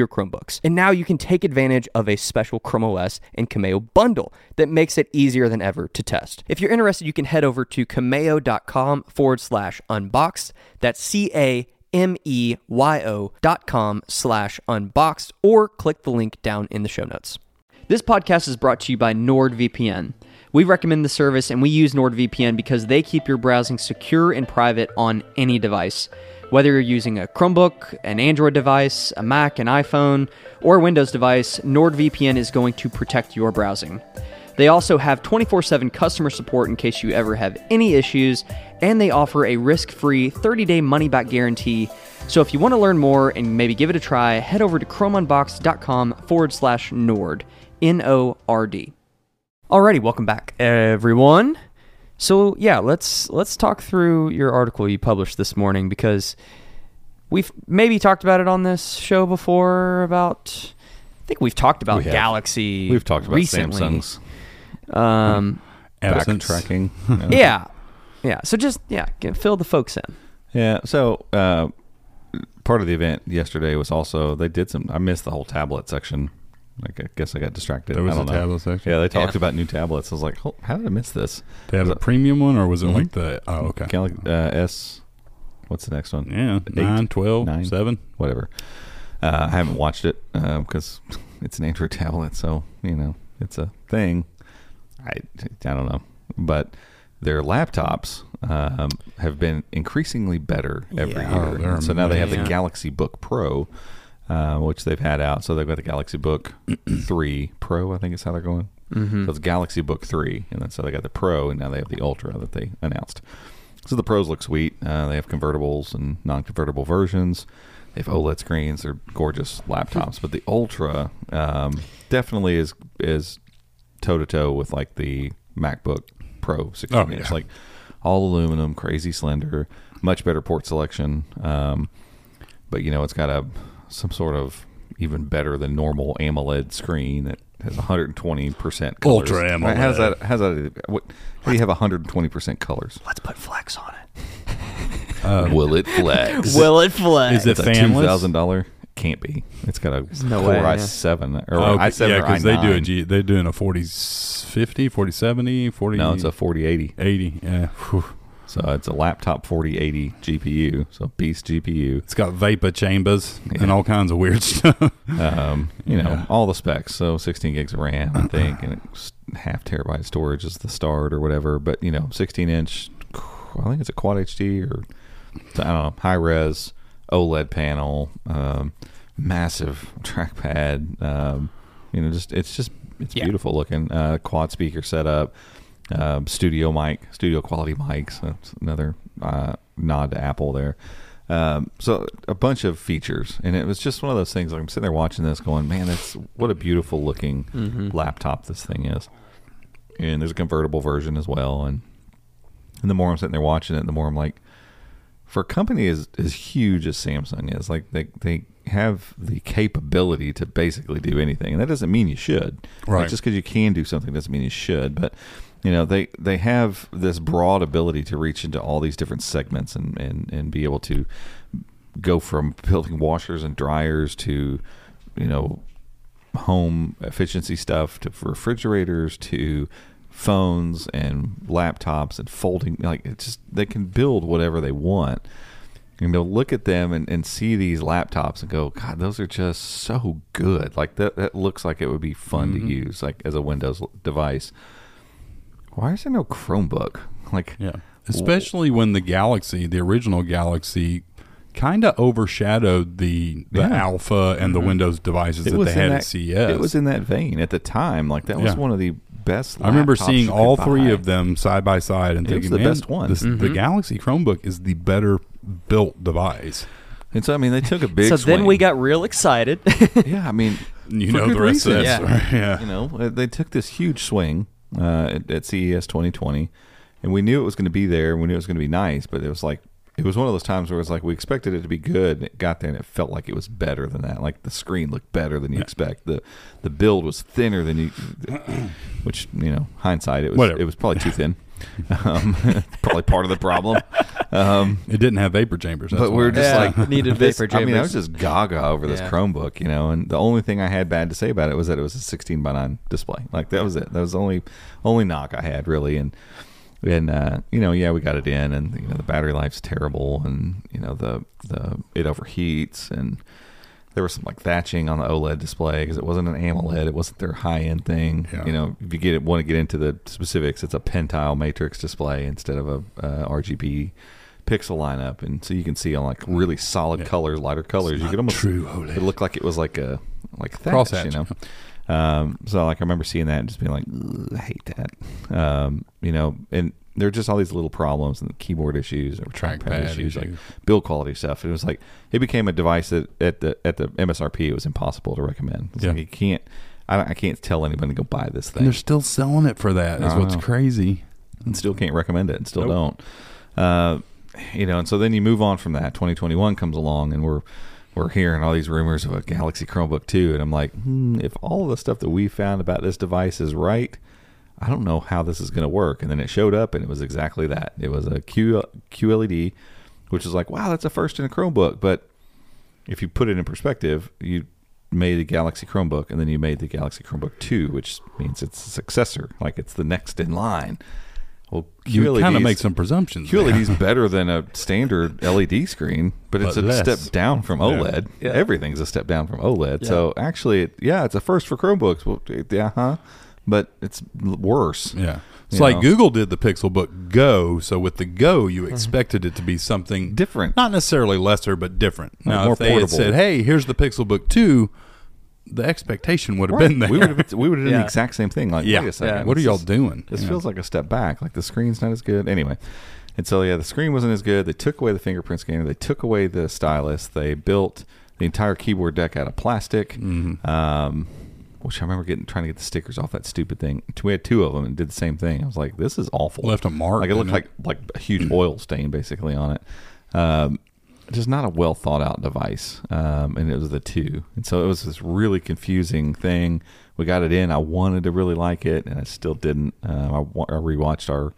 your Chromebooks. And now you can take advantage of a special Chrome OS and Cameyo bundle that makes it easier than ever to test. If you're interested, you can head over to cameyo.com forward slash unboxed. That's C A M E Y O dot com slash unboxed, or click the link down in the show notes. This podcast is brought to you by NordVPN. We recommend the service and we use NordVPN because they keep your browsing secure and private on any device. Whether you're using a Chromebook, an Android device, a Mac, an iPhone, or a Windows device, NordVPN is going to protect your browsing. They also have 24 7 customer support in case you ever have any issues, and they offer a risk free 30 day money back guarantee. So if you want to learn more and maybe give it a try, head over to chromeunboxed.com forward slash Nord, N O R D. Alrighty, welcome back, everyone. So yeah, let's let's talk through your article you published this morning because we've maybe talked about it on this show before. About I think we've talked about We. Galaxy. We've talked about recently. Samsung's Um, Absence. backtracking. yeah, yeah. So just yeah, fill the folks in. Yeah. So uh, part of the event yesterday was also they did some. I missed the whole tablet section. Like I guess I got distracted. There was I don't a know. tablet section? Yeah, they talked Yeah. about new tablets. I was like, "Oh, how did I miss this? They have a premium one, or was it Mhm. like the? Oh, okay. Gal- uh, S. What's the next one? Yeah, Eight, nine, twelve, nine. seven. whatever. Uh, I haven't watched it because it's an Android tablet, so you know it's a thing. I I don't know, but their laptops um, have been increasingly better every Yeah. Oh, year. they're And so now they have the. Galaxy Book Pro, uh, which they've had out. So they've got the Galaxy Book Three Pro, I think is how they're going. Mm-hmm. So it's Galaxy Book Three, and then so they got the Pro, and now they have the Ultra that they announced. So the Pros look sweet. Uh, they have convertibles and non-convertible versions. They have OLED screens. They're gorgeous laptops. But the Ultra um, definitely is is toe to toe with like the MacBook Pro 16 Oh, inch. yeah. Like all aluminum, crazy slender, much better port selection. Um, but you know, it's got a some sort of even better than normal AMOLED screen that has 120 percent colors. Ultra Right, How's AMOLED. that? How's that? What, how do you have 120 percent colors? Let's put flex on it. Uh, Will it flex? Will it flex? Is it it's a fanless? two thousand dollar. Can't be. It's got a no Core way, yeah. i7 or Oh, i7 yeah, or because they do a i9. G, they're doing a 40 50, 40 70, 40 No, it's a 4080. 80. Yeah. Whew. So it's a laptop 4080 GPU. So beast GPU. It's got vapor chambers Yeah. and all kinds of weird stuff. Um, you know Yeah. all the specs. So 16 gigs of RAM, I think, and half terabyte storage is the start or whatever. But you know, 16 inch. I think it's a Quad HD or I don't know, high res OLED panel, um, massive trackpad. Um, you know, just it's just it's Yeah. beautiful looking. Uh, quad speaker setup, um, studio mic, studio quality mics. That's another uh, nod to Apple there. Um, so a bunch of features, and it was just one of those things. Like I'm sitting there watching this, going, "Man, that's what a beautiful looking Mm-hmm. laptop this thing is." And there's a convertible version as well, and and the more I'm sitting there watching it, the more I'm like, for a company as as huge as Samsung is, like they they have the capability to basically do anything, and that doesn't mean you should. Like, Right. just because you can do something doesn't mean you should. But you know they they have this broad ability to reach into all these different segments and and and be able to go from building washers and dryers to you know home efficiency stuff to refrigerators to phones and laptops and folding. Like it's just they can build whatever they want. And they'll look at them and, and see these laptops and go god those are just so good. Like that, that looks like it would be fun to mm-hmm. use like as a windows device why is there no chromebook like Yeah. Especially when the Galaxy, the original Galaxy, kind of overshadowed the the Yeah. Alpha and the Windows devices that they had that, at CES. it was in that vein at the time like that was Yeah. one of the best I remember seeing you could all three buy. of them side by side and It was thinking, the man, best one." this- The Mm-hmm. Galaxy Chromebook is the better built device. and so i mean they took a big so then we got real excited. yeah i mean You For know good the rest of reason. that Yeah. story. Yeah. you know uh, they took this huge swing uh, at, at CES 2020, and we knew it was going to be there. We knew it was going to be nice, but it was like it was one of those times where it was like we expected it to be good, and it got there, and it felt like it was better than that. Like the screen looked better than you expect. the The build was thinner than you, which you know, hindsight, it was Whatever. it was probably too thin. Um, probably part of the problem. Um, It didn't have vapor chambers. That's but we why. were just Yeah, like needed this- vapor I mean, I was just gaga over this Yeah. Chromebook, you know, and the only thing I had bad to say about it was that it was a 16 by 9 display. Like that was it. That was the only only knock I had really, and and uh, you know, yeah, we got it in, and you know, the battery life's terrible, and you know, the the it overheats, and there was some like thatching on the OLED display because it wasn't an AMOLED. It wasn't their high end thing. Yeah. You know, if you get it, want to get into the specifics, it's a pentile matrix display instead of a uh, RGB pixel lineup, and so you can see on like really solid colors, lighter colors. You could almost true OLED. It looked like it was like a like thatch, Crosshatch. you know. Um, so like I remember seeing that and just being like, I hate that. Um, you know, and there are just all these little problems and keyboard issues or trackpad, Trackpad issues, like build quality stuff. It was like it became a device that at the at the MSRP it was impossible to recommend. Yeah. like you can't. I, I can't tell anyone to go buy this and thing. they're still selling it for that. Is what's know. crazy. and still can't recommend it and still Nope. don't. Uh, you know, and so then you move on from that. 2021 comes along, and we're we're hearing all these rumors of a Galaxy Chromebook 2, and I'm like, hmm, if all of the stuff that we found about this device is right, I don't know how this is going to work. And then it showed up, and it was exactly that. It was a Q QLED, which is like, wow, that's a first in a Chromebook. But if you put it in perspective, you made a Galaxy Chromebook, and then you made the Galaxy Chromebook 2, which means it's a successor, like it's the next in line. Well, you kind of make some presumptions. there. QLED's better than a standard LED screen, but it's But a less. step down from OLED. Yeah. Everything's a step down from OLED. So actually, it, yeah, it's a first for Chromebooks. Well, yeah, huh? But it's worse. Yeah. It's like know? Google did the Pixel Book Go. So with the Go, you expected it to be something Different. not necessarily lesser, but different. Now, more if they had portable. said, "Hey, here's the Pixel Book 2, the expectation would have been there. We would have we would have done Yeah. the exact same thing. Like, yeah. wait a second, What are y'all doing? This Yeah. feels like a step back. Like the screen's not as good. Anyway, and so yeah, the screen wasn't as good. They took away the fingerprint scanner. They took away the stylus. They built the entire keyboard deck out of plastic. Mm-hmm. Um, which I remember getting trying to get the stickers off that stupid thing. We had two of them and did the same thing. I was like, this is awful. Left a mark, Like it looked didn't like like a huge oil stain basically on it. Um, just not a well thought out device. Um, and it was the two, and so it was this really confusing thing. We got it in. I wanted to really like it, and I still didn't. Um, I, I rewatched our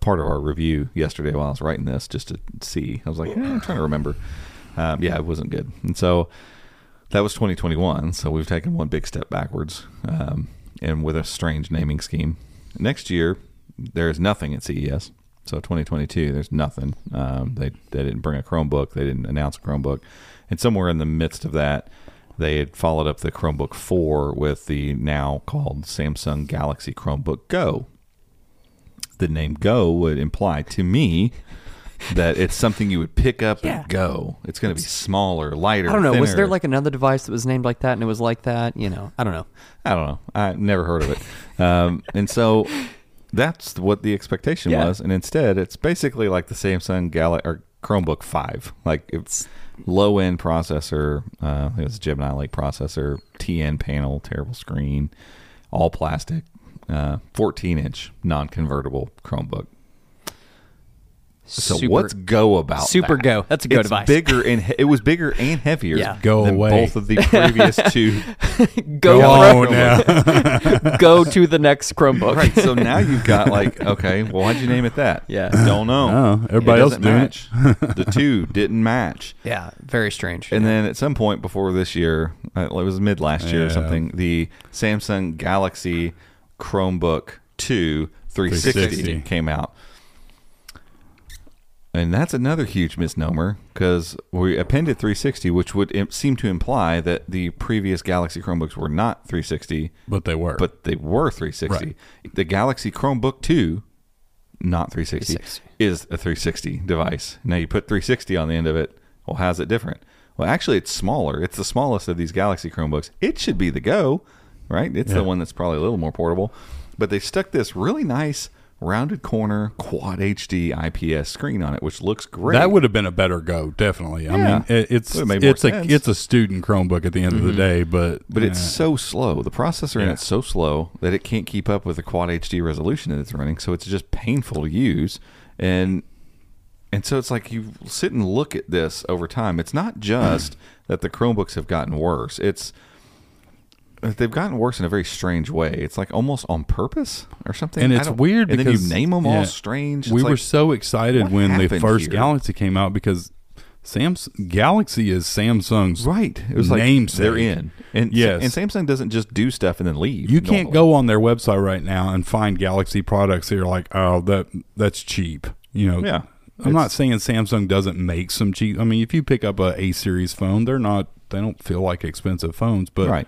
part of our review yesterday while I was writing this just to see. I was like, eh, I'm trying to remember. Um, yeah, it wasn't good, and so that was 2021. So we've taken one big step backwards, um, and with a strange naming scheme. Next year, there is nothing at CES. So 2022, there's nothing. Um, they they didn't bring a Chromebook. They didn't announce a Chromebook, and somewhere in the midst of that, they had followed up the Chromebook 4 with the now called Samsung Galaxy Chromebook Go. The name Go would imply to me that it's something you would pick up Yeah. and go. It's going to be smaller, lighter. I don't know. Was there like another device that was named like that and it was like that? You know, I don't know. I don't know. I never heard of it. Um, and so that's what the expectation Yeah. was. And instead, it's basically like the Samsung Galaxy or Chromebook 5. Like it's low end processor. Uh, it was a Gemini Lake processor, TN panel, terrible screen, all plastic, uh, 14 inch non convertible Chromebook. So Super- what's go about Super that? Go. That's a Go it's device. Bigger and he- it was bigger and heavier Yeah. Go than away. both of the previous two go, Oh, Chrome- now. go to the next Chromebook. Right. So now you've got like, okay, well, why'd you name it that? Yeah. Don't know. Oh, everybody It else doesn't doing match. the two didn't match. Yeah, very strange. And Yeah. then at some point before this year, uh, it was mid last year or something, the Samsung Galaxy Chromebook 2 360, 360. came out. And that's another huge misnomer because we appended 360, which would im- seem to imply that the previous Galaxy Chromebooks were not 360, but they were. but they were 360. Right. The Galaxy Chromebook 2, not 360, 360. is a 360 device. Now you put 360 on the end of it. Well, how's it different? Well, actually, it's smaller. It's the smallest of these Galaxy Chromebooks. It should be the Go, right? It's Yeah. the one that's probably a little more portable. But they stuck this really nice rounded corner quad HD IPS screen on it, which looks great. That would have been a better go, definitely. I mean, it, it's it's a sense. Mm-hmm. it's a student Chromebook at the end of the day, but But it's uh, so slow. The processor in it's so slow that it can't keep up with the quad HD resolution that it's running. So it's just painful to use. And and so it's like you sit and look at this over time. It's not just that the Chromebooks have gotten worse. It's they've gotten worse in a very strange way. It's like almost on purpose or something. and it's weird And then because you name them yeah, all strange. We It's were so excited when the first here? Galaxy came out because Samsung Galaxy is Samsung's right. It was like namesake. they're in. And Yes. and Samsung doesn't just do stuff and then leave. You can't go on their website right now and find Galaxy products that are like, oh, that that's cheap. You know, Yeah. I'm not saying Samsung doesn't make some cheap. I mean, if you pick up a A series phone, they're not. They don't feel like expensive phones, but Right.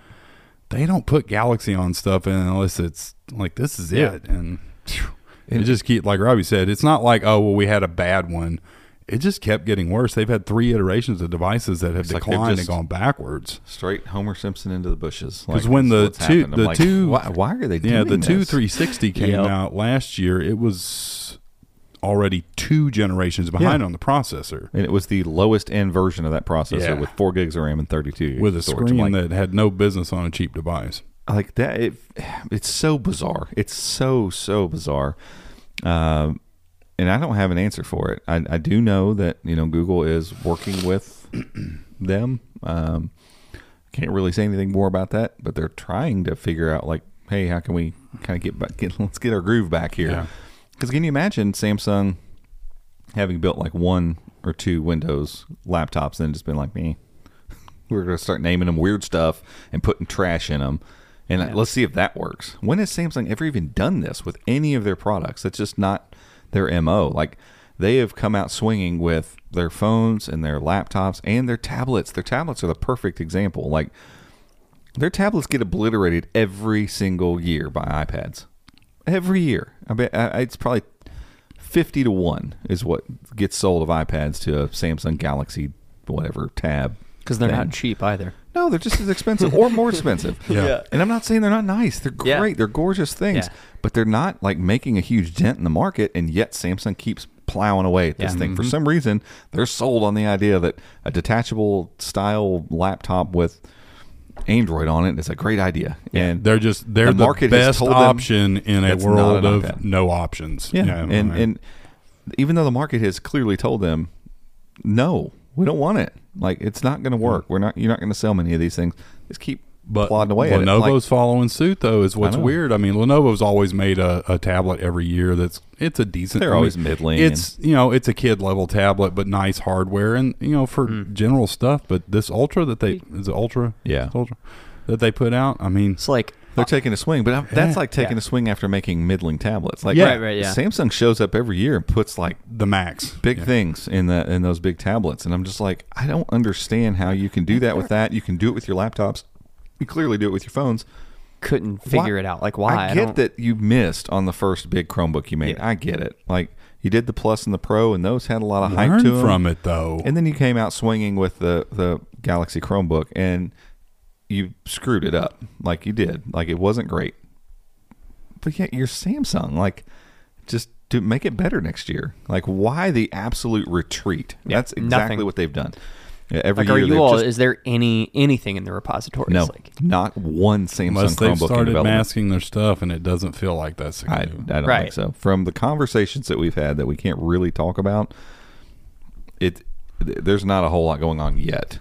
They don't put Galaxy on stuff unless it's like this is Yeah. it, and phew, it just keep like Robbie said. It's not like oh well we had a bad one. It just kept getting worse. They've had three iterations of devices that have It's like declined just- and gone backwards. straight Homer Simpson into the bushes. 'Cause Like, when the two- the like, two- why, why are they doing Yeah, the two 360 came Yep. out last year. It was already two generations behind Yeah. on the processor and it was the lowest end version of that processor Yeah. with four gigs of RAM and 32 with a storage. screen like, that had no business on a cheap device. like that. It, it's so bizarre. It's so so bizarre. Um, and I don't have an answer for it. I, I do know that you know Google is working with them. Um, can't really say anything more about that, but they're trying to figure out like, hey, how can we kind of get back? Get, let's get our groove back here. Yeah. Because can you imagine Samsung having built like one or two Windows laptops and just been like, me, we're going to start naming them weird stuff and putting trash in them. And uh, let's see if that works. When has Samsung ever even done this with any of their products? It's just not their MO. Like they have come out swinging with their phones and their laptops and their tablets. Their tablets are the perfect example. Like their tablets get obliterated every single year by iPads. Every year. I bet I- it's probably 50 to 1 is what gets sold of iPads to a Samsung Galaxy whatever tab. because they're thing. not cheap either. No, they're just as expensive or more expensive. Yeah. And I'm not saying they're not nice. They're Yeah. great. They're gorgeous things. Yeah. But they're not like making a huge dent in the market and yet Samsung keeps plowing away at this Yeah. thing. For mm-hmm. some reason, they're sold on the idea that a detachable style laptop with Android on it. it is a great idea. And They're just they're The the, market best option in a world of no options. yeah, and right. and even though the market has clearly told them, no, we don't want it. Like it's not going to work. We're not. You're not going to sell many of these things. Just keep but plodding away at it. Lenovo's Like, following suit though is what's know. weird. I mean, Lenovo's always made a, a tablet every year that's it's a decent. They're I mean, always middling It's you know it's a kid level tablet, but nice hardware and you know for Hmm. general stuff. But this Ultra that they is it Ultra? Yeah. It's Ultra that they put out. I mean, It's like They're taking a swing, but that's Yeah. like taking Yeah. a swing after making middling tablets. Like, Yeah. Right, right, yeah. Samsung shows up every year and puts like the Max big Yeah. things in the in those big tablets, and I'm just like, I don't understand how you can do that with that. You can do it with your laptops. You clearly do it with your phones. couldn't figure Why- it out. Like why? I get don't- that you missed on the first big Chromebook you made. Yeah. I get it. Like you did the Plus and the Pro, and those had a lot of hype to them. from it though. And then you came out swinging with the the Galaxy Chromebook, and you screwed it up. Like you did. Like it wasn't great. But yet you're Samsung. Like just to make it better next year. Like why the absolute retreat? Yeah, That's exactly nothing. what they've done. Yeah, Every like are year you all? just, is there any anything in the repository? no, Like, not one Samsung Unless they've Chromebook started masking their stuff, and it doesn't feel like that's. I, I don't Right. think so. From the conversations that we've had that we can't really talk about, it there's not a whole lot going on yet.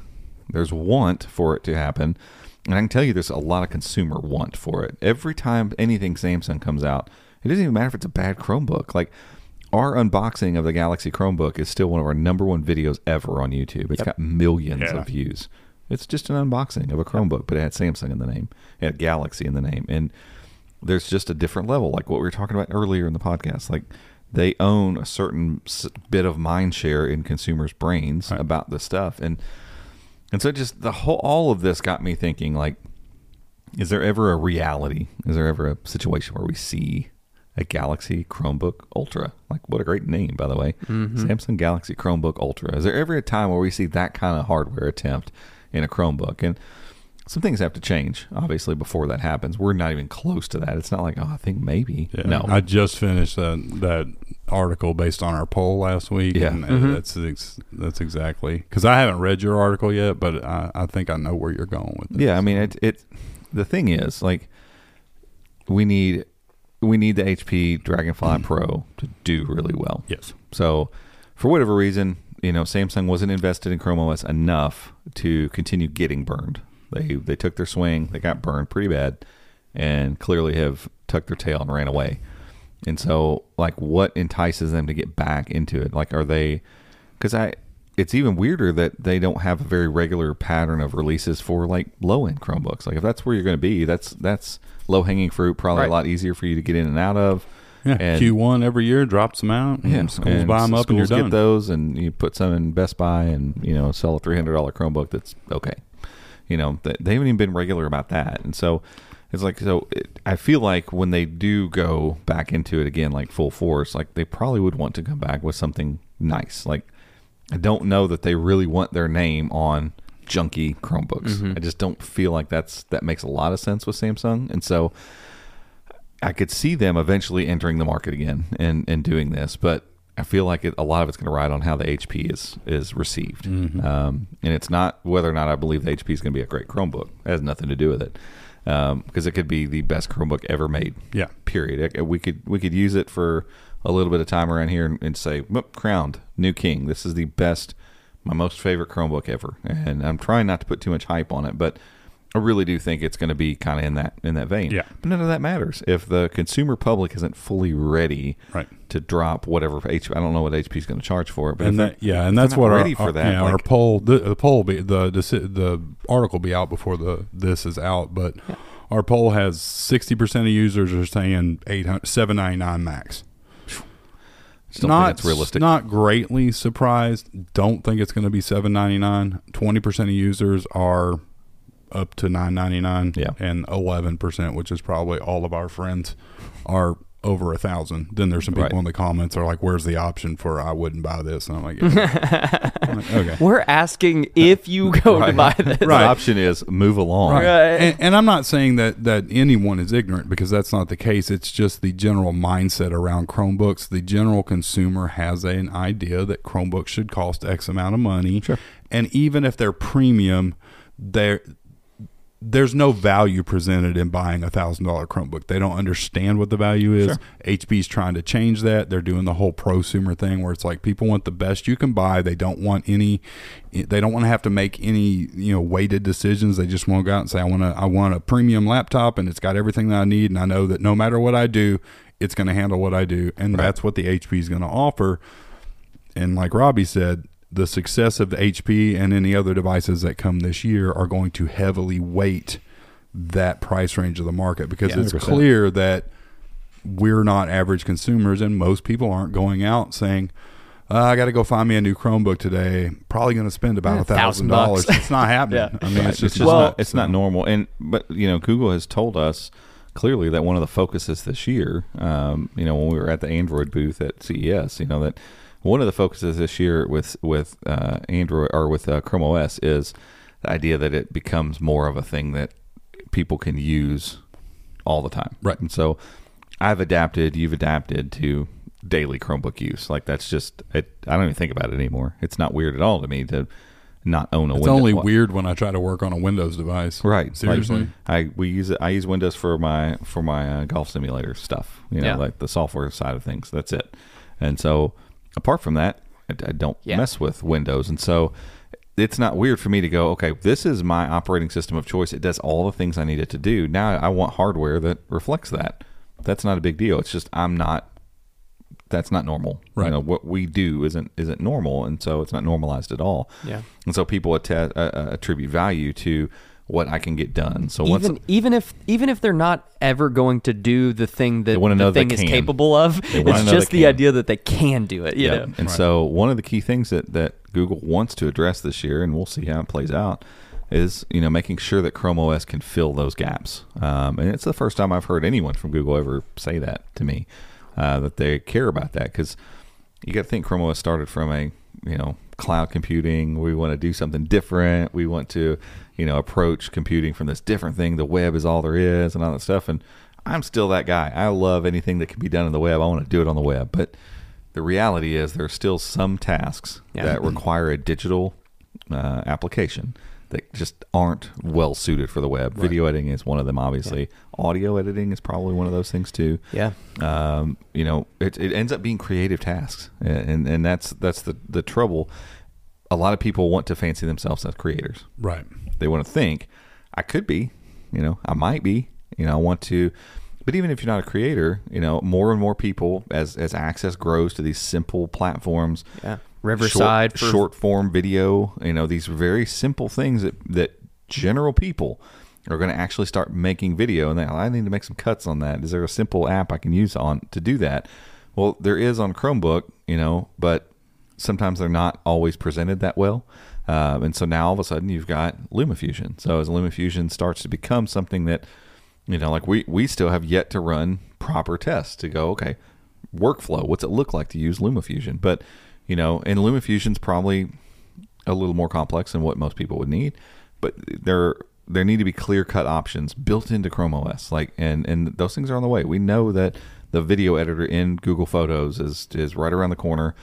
There's want for it to happen, and I can tell you there's a lot of consumer want for it. Every time anything Samsung comes out, it doesn't even matter if it's a bad Chromebook. Like our unboxing of the Galaxy Chromebook is still one of our number one videos ever on YouTube. It's got millions Yeah. of views. It's just an unboxing of a Chromebook, but it had Samsung in the name, it had Galaxy in the name, and there's just a different level, like what we were talking about earlier in the podcast. Like they own a certain bit of mind share in consumers' brains Right. about this stuff, and and so just the whole all of this got me thinking, like, is there ever a reality? Is there ever a situation where we see a Galaxy Chromebook Ultra? Like, what a great name, by the way, Samsung Galaxy Chromebook Ultra. Is there ever a time where we see that kind of hardware attempt in a Chromebook? And some things have to change, obviously, before that happens. We're not even close to that. It's not like, oh, I think maybe. Yeah. No. I just finished that that article based on our poll last week. Yeah. and Mm-hmm. that's ex- that's exactly because I haven't read your article yet, but I, I think I know where you're going with it. Yeah, I mean, it, it. The thing is, like, we need we need the HP Dragonfly mm. Pro to do really well. Yes. So, for whatever reason, you know, Samsung wasn't invested in Chrome OS enough to continue getting burned. They they took their swing, they got burned pretty bad, and clearly have tucked their tail and ran away. And so, like, what entices them to get back into it? Like, are they? Because I, it's even weirder that they don't have a very regular pattern of releases for like low end Chromebooks. Like, if that's where you're going to be, that's that's low hanging fruit. Probably Right. a lot easier for you to get in and out of. Yeah, And- Q1 every year drops them out. yeah, and schools and buy them up, and you're done. get those, and you put some in Best Buy, and you know sell a three hundred dollar Chromebook. That's okay. You know they, they haven't even been regular about that, and so it's like so. It, I feel like when they do go back into it again, like full force, like they probably would want to come back with something nice. Like I don't know that they really want their name on junky Chromebooks. Mm-hmm. I just don't feel like that's that makes a lot of sense with Samsung, and so. I could see them eventually entering the market again and, and doing this, but I feel like it, a lot of it's going to ride on how the HP is is received, mm-hmm. um, and it's not whether or not I believe the HP is going to be a great Chromebook. It has nothing to do with it, um, because it could be the best Chromebook ever made. Yeah. Period. It- we could we could use it for a little bit of time around here and, and say, "Whoop, crowned new king. This is the best, my most favorite Chromebook ever." And I'm trying not to put too much hype on it, but I really do think it's going to be kind of in that in that vein. Yeah. But none of that matters if the consumer public isn't fully ready Right. to drop whatever HP. I don't know what HP is going to charge for it, but and that, yeah, and that's what our, ready for that. yeah, our poll, the, the poll, be, the, the the article be out before the this is out, but Our poll has 60% of users are saying 800, 799 max. Don't not think that's realistic. Not greatly surprised. Don't think it's going to be 799. 20% of users are up to 999 Yeah. and 11% which is probably all of our friends are over a thousand then there's some people Right. in the comments are like where's the option for i wouldn't buy this and i'm like, yeah. I'm like, okay We're asking if you go to Right. buy this. The option is move along. Right. And, and I'm not saying that that anyone is ignorant because that's not the case. It's just the general mindset around Chromebooks. The general consumer has an idea that Chromebooks should cost X amount of money, Sure. and even if they're premium, they're there's no value presented in buying a thousand dollar Chromebook. They don't understand what the value is. Sure. HP's trying to change that. They're doing the whole prosumer thing where it's like people want the best you can buy. They don't want any. They don't want to have to make any you know weighted decisions. They just want to go out and say, I want to. I want a premium laptop and it's got everything that I need, and I know that no matter what I do, it's going to handle what I do, and that's what the HP is going to offer. And like Robbie said, the success of the HP and any other devices that come this year are going to heavily weight that price range of the market because Yeah, it's 100%. clear that we're not average consumers and most people aren't going out saying, uh, I got to go find me a new Chromebook today. Probably going to spend about a thousand $1,000. bucks. It's not happening. Yeah. I mean, Right. it's just, just Well- not, it's not normal. And but you know, Google has told us clearly that one of the focuses this year, um, you know, when we were at the Android booth at CES, you know that one of the focuses this year with with uh, Android or with uh, Chrome OS is the idea that it becomes more of a thing that people can use all the time. Right. And so I've adapted, you've adapted to daily Chromebook use. Like that's just it, I don't even think about it anymore. It's not weird at all to me to not own a Windows. it's Windows. only weird when I try to work on a Windows device. Right. Like, Seriously. I we use it. I use Windows for my for my uh, golf simulator stuff. You know, Yeah. like the software side of things. That's it. And so, apart from that, I, I don't Yeah. mess with Windows. And so, it's not weird for me to go. Okay, this is my operating system of choice. It does all the things I need it to do. Now I want hardware that reflects that. That's not a big deal. It's just I'm not. That's not normal. Right. You know what we do isn't isn't normal, and so it's not normalized at all. Yeah. And so people atta- uh, uh, attribute value to what I can get done. So once even even if even if they're not ever going to do the thing that the thing is capable of, it's just the idea that they can do it. You Yep. know? And so one of the key things that, that Google wants to address this year, and we'll see how it plays out, is you know making sure that Chrome OS can fill those gaps. Um, and it's the first time I've heard anyone from Google ever say that to me, uh, that they care about that because you got to think Chrome OS started from a you know cloud computing. We want to do something different. We want to you know approach computing from this different thing. The web is all there is, and all that stuff. And I'm still that guy. I love anything that can be done in the web. I want to do it on the web, but the reality is there are still some tasks Yeah. that require a digital uh, application that just aren't well suited for the web. Video editing is one of them, obviously. Audio editing is probably one of those things too. Yeah. Um, you know, it, it ends up being creative tasks, and and that's that's the the trouble. A lot of people want to fancy themselves as creators Right. they want to think i could be you know i might be you know i want to but even if you're not a creator you know more and more people as as access grows to these simple platforms Yeah. Riverside short, for- short form video you know these very simple things that that general people are going to actually start making video and they, i need to make some cuts on that is there a simple app i can use on to do that well there is on chromebook you know but sometimes they're not always presented that well. Um, and so now all of a sudden you've got LumaFusion. So as LumaFusion starts to become something that, you know, like we, we still have yet to run proper tests to go, okay, workflow, what's it look like to use LumaFusion? But, you know, and LumaFusion's probably a little more complex than what most people would need, but there there need to be clear cut options built into Chrome OS. Like and and those things are on the way. We know that the video editor in Google Photos is is right around the corner.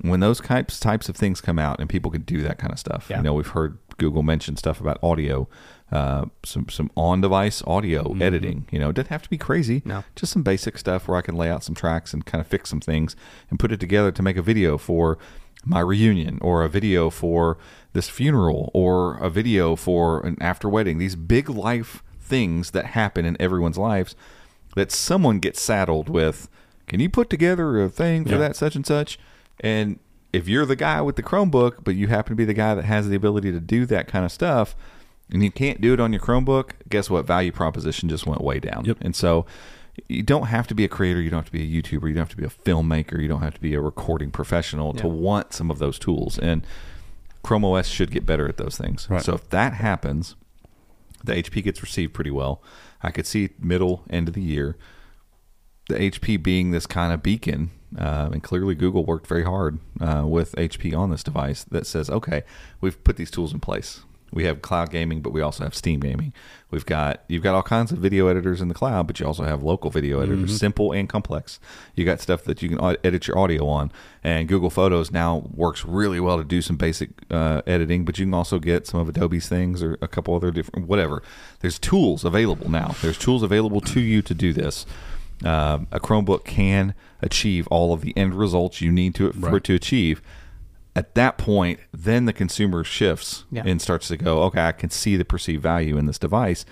When those types types of things come out and people can do that kind of stuff, Yeah. you know, we've heard Google mention stuff about audio, uh, some some on device audio editing. You know, it doesn't have to be crazy. No. just some basic stuff where I can lay out some tracks and kind of fix some things and put it together to make a video for my reunion or a video for this funeral or a video for an after wedding. These big life things that happen in everyone's lives that someone gets saddled with. Can you put together a thing for Yeah. that such and such? And if you're the guy with the Chromebook, but you happen to be the guy that has the ability to do that kind of stuff, and you can't do it on your Chromebook, guess what? Value proposition just went way down. Yep. And so you don't have to be a creator, you don't have to be a YouTuber, you don't have to be a filmmaker, you don't have to be a recording professional to want some of those tools. And Chrome OS should get better at those things. Right. So if that happens, the HP gets received pretty well. I could see middle end of the year the HP being this kind of beacon, uh, and clearly Google worked very hard uh, with HP on this device that says, okay, we've put these tools in place. We have cloud gaming, but we also have Steam gaming. We've got you've got all kinds of video editors in the cloud, but you also have local video editors, simple and complex. You got stuff that you can edit your audio on, and Google Photos now works really well to do some basic uh, editing. But you can also get some of Adobe's things or a couple other different whatever. There's tools available now. There's tools available to you to do this. Um, a Chromebook can achieve all of the end results you need to for it to achieve. At that point, then the consumer shifts Yeah. and starts to go, okay, I can see the perceived value in this device.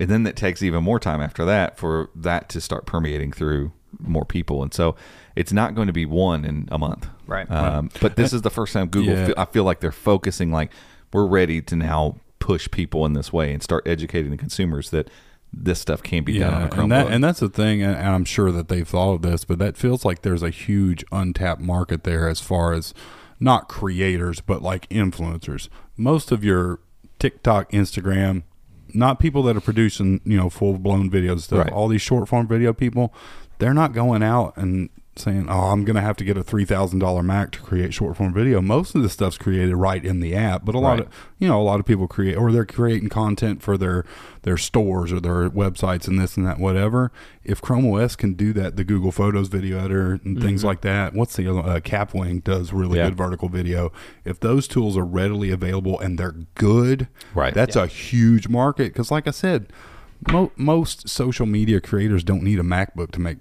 And then it takes even more time after that for that to start permeating through more people. And so it's not going to be one in a month. Right. Um, but this is the first time Google, Yeah. fe- I feel like they're focusing like, we're ready to now push people in this way and start educating the consumers that this stuff can't be done on a Chromebook. and that and that's the thing, and and I'm sure that they've thought of this, but that feels like there's a huge untapped market there as far as not creators, but like influencers. Most of your TikTok, Instagram, not people that are producing you know full blown videos stuff. Right. All these short form video people, they're not going out and saying, "Oh, I'm going to have to get a three thousand dollar Mac to create short form video." Most of the stuff's created right in the app, but a lot Right. of you know a lot of people create or they're creating content for their their stores or their websites and this and that whatever. If Chrome OS can do that, the Google Photos video editor and things like that. What's the other uh, Kapwing does really Yeah. good vertical video. If those tools are readily available and they're good, Right. That's a huge market because, like I said, mo- most social media creators don't need a MacBook to make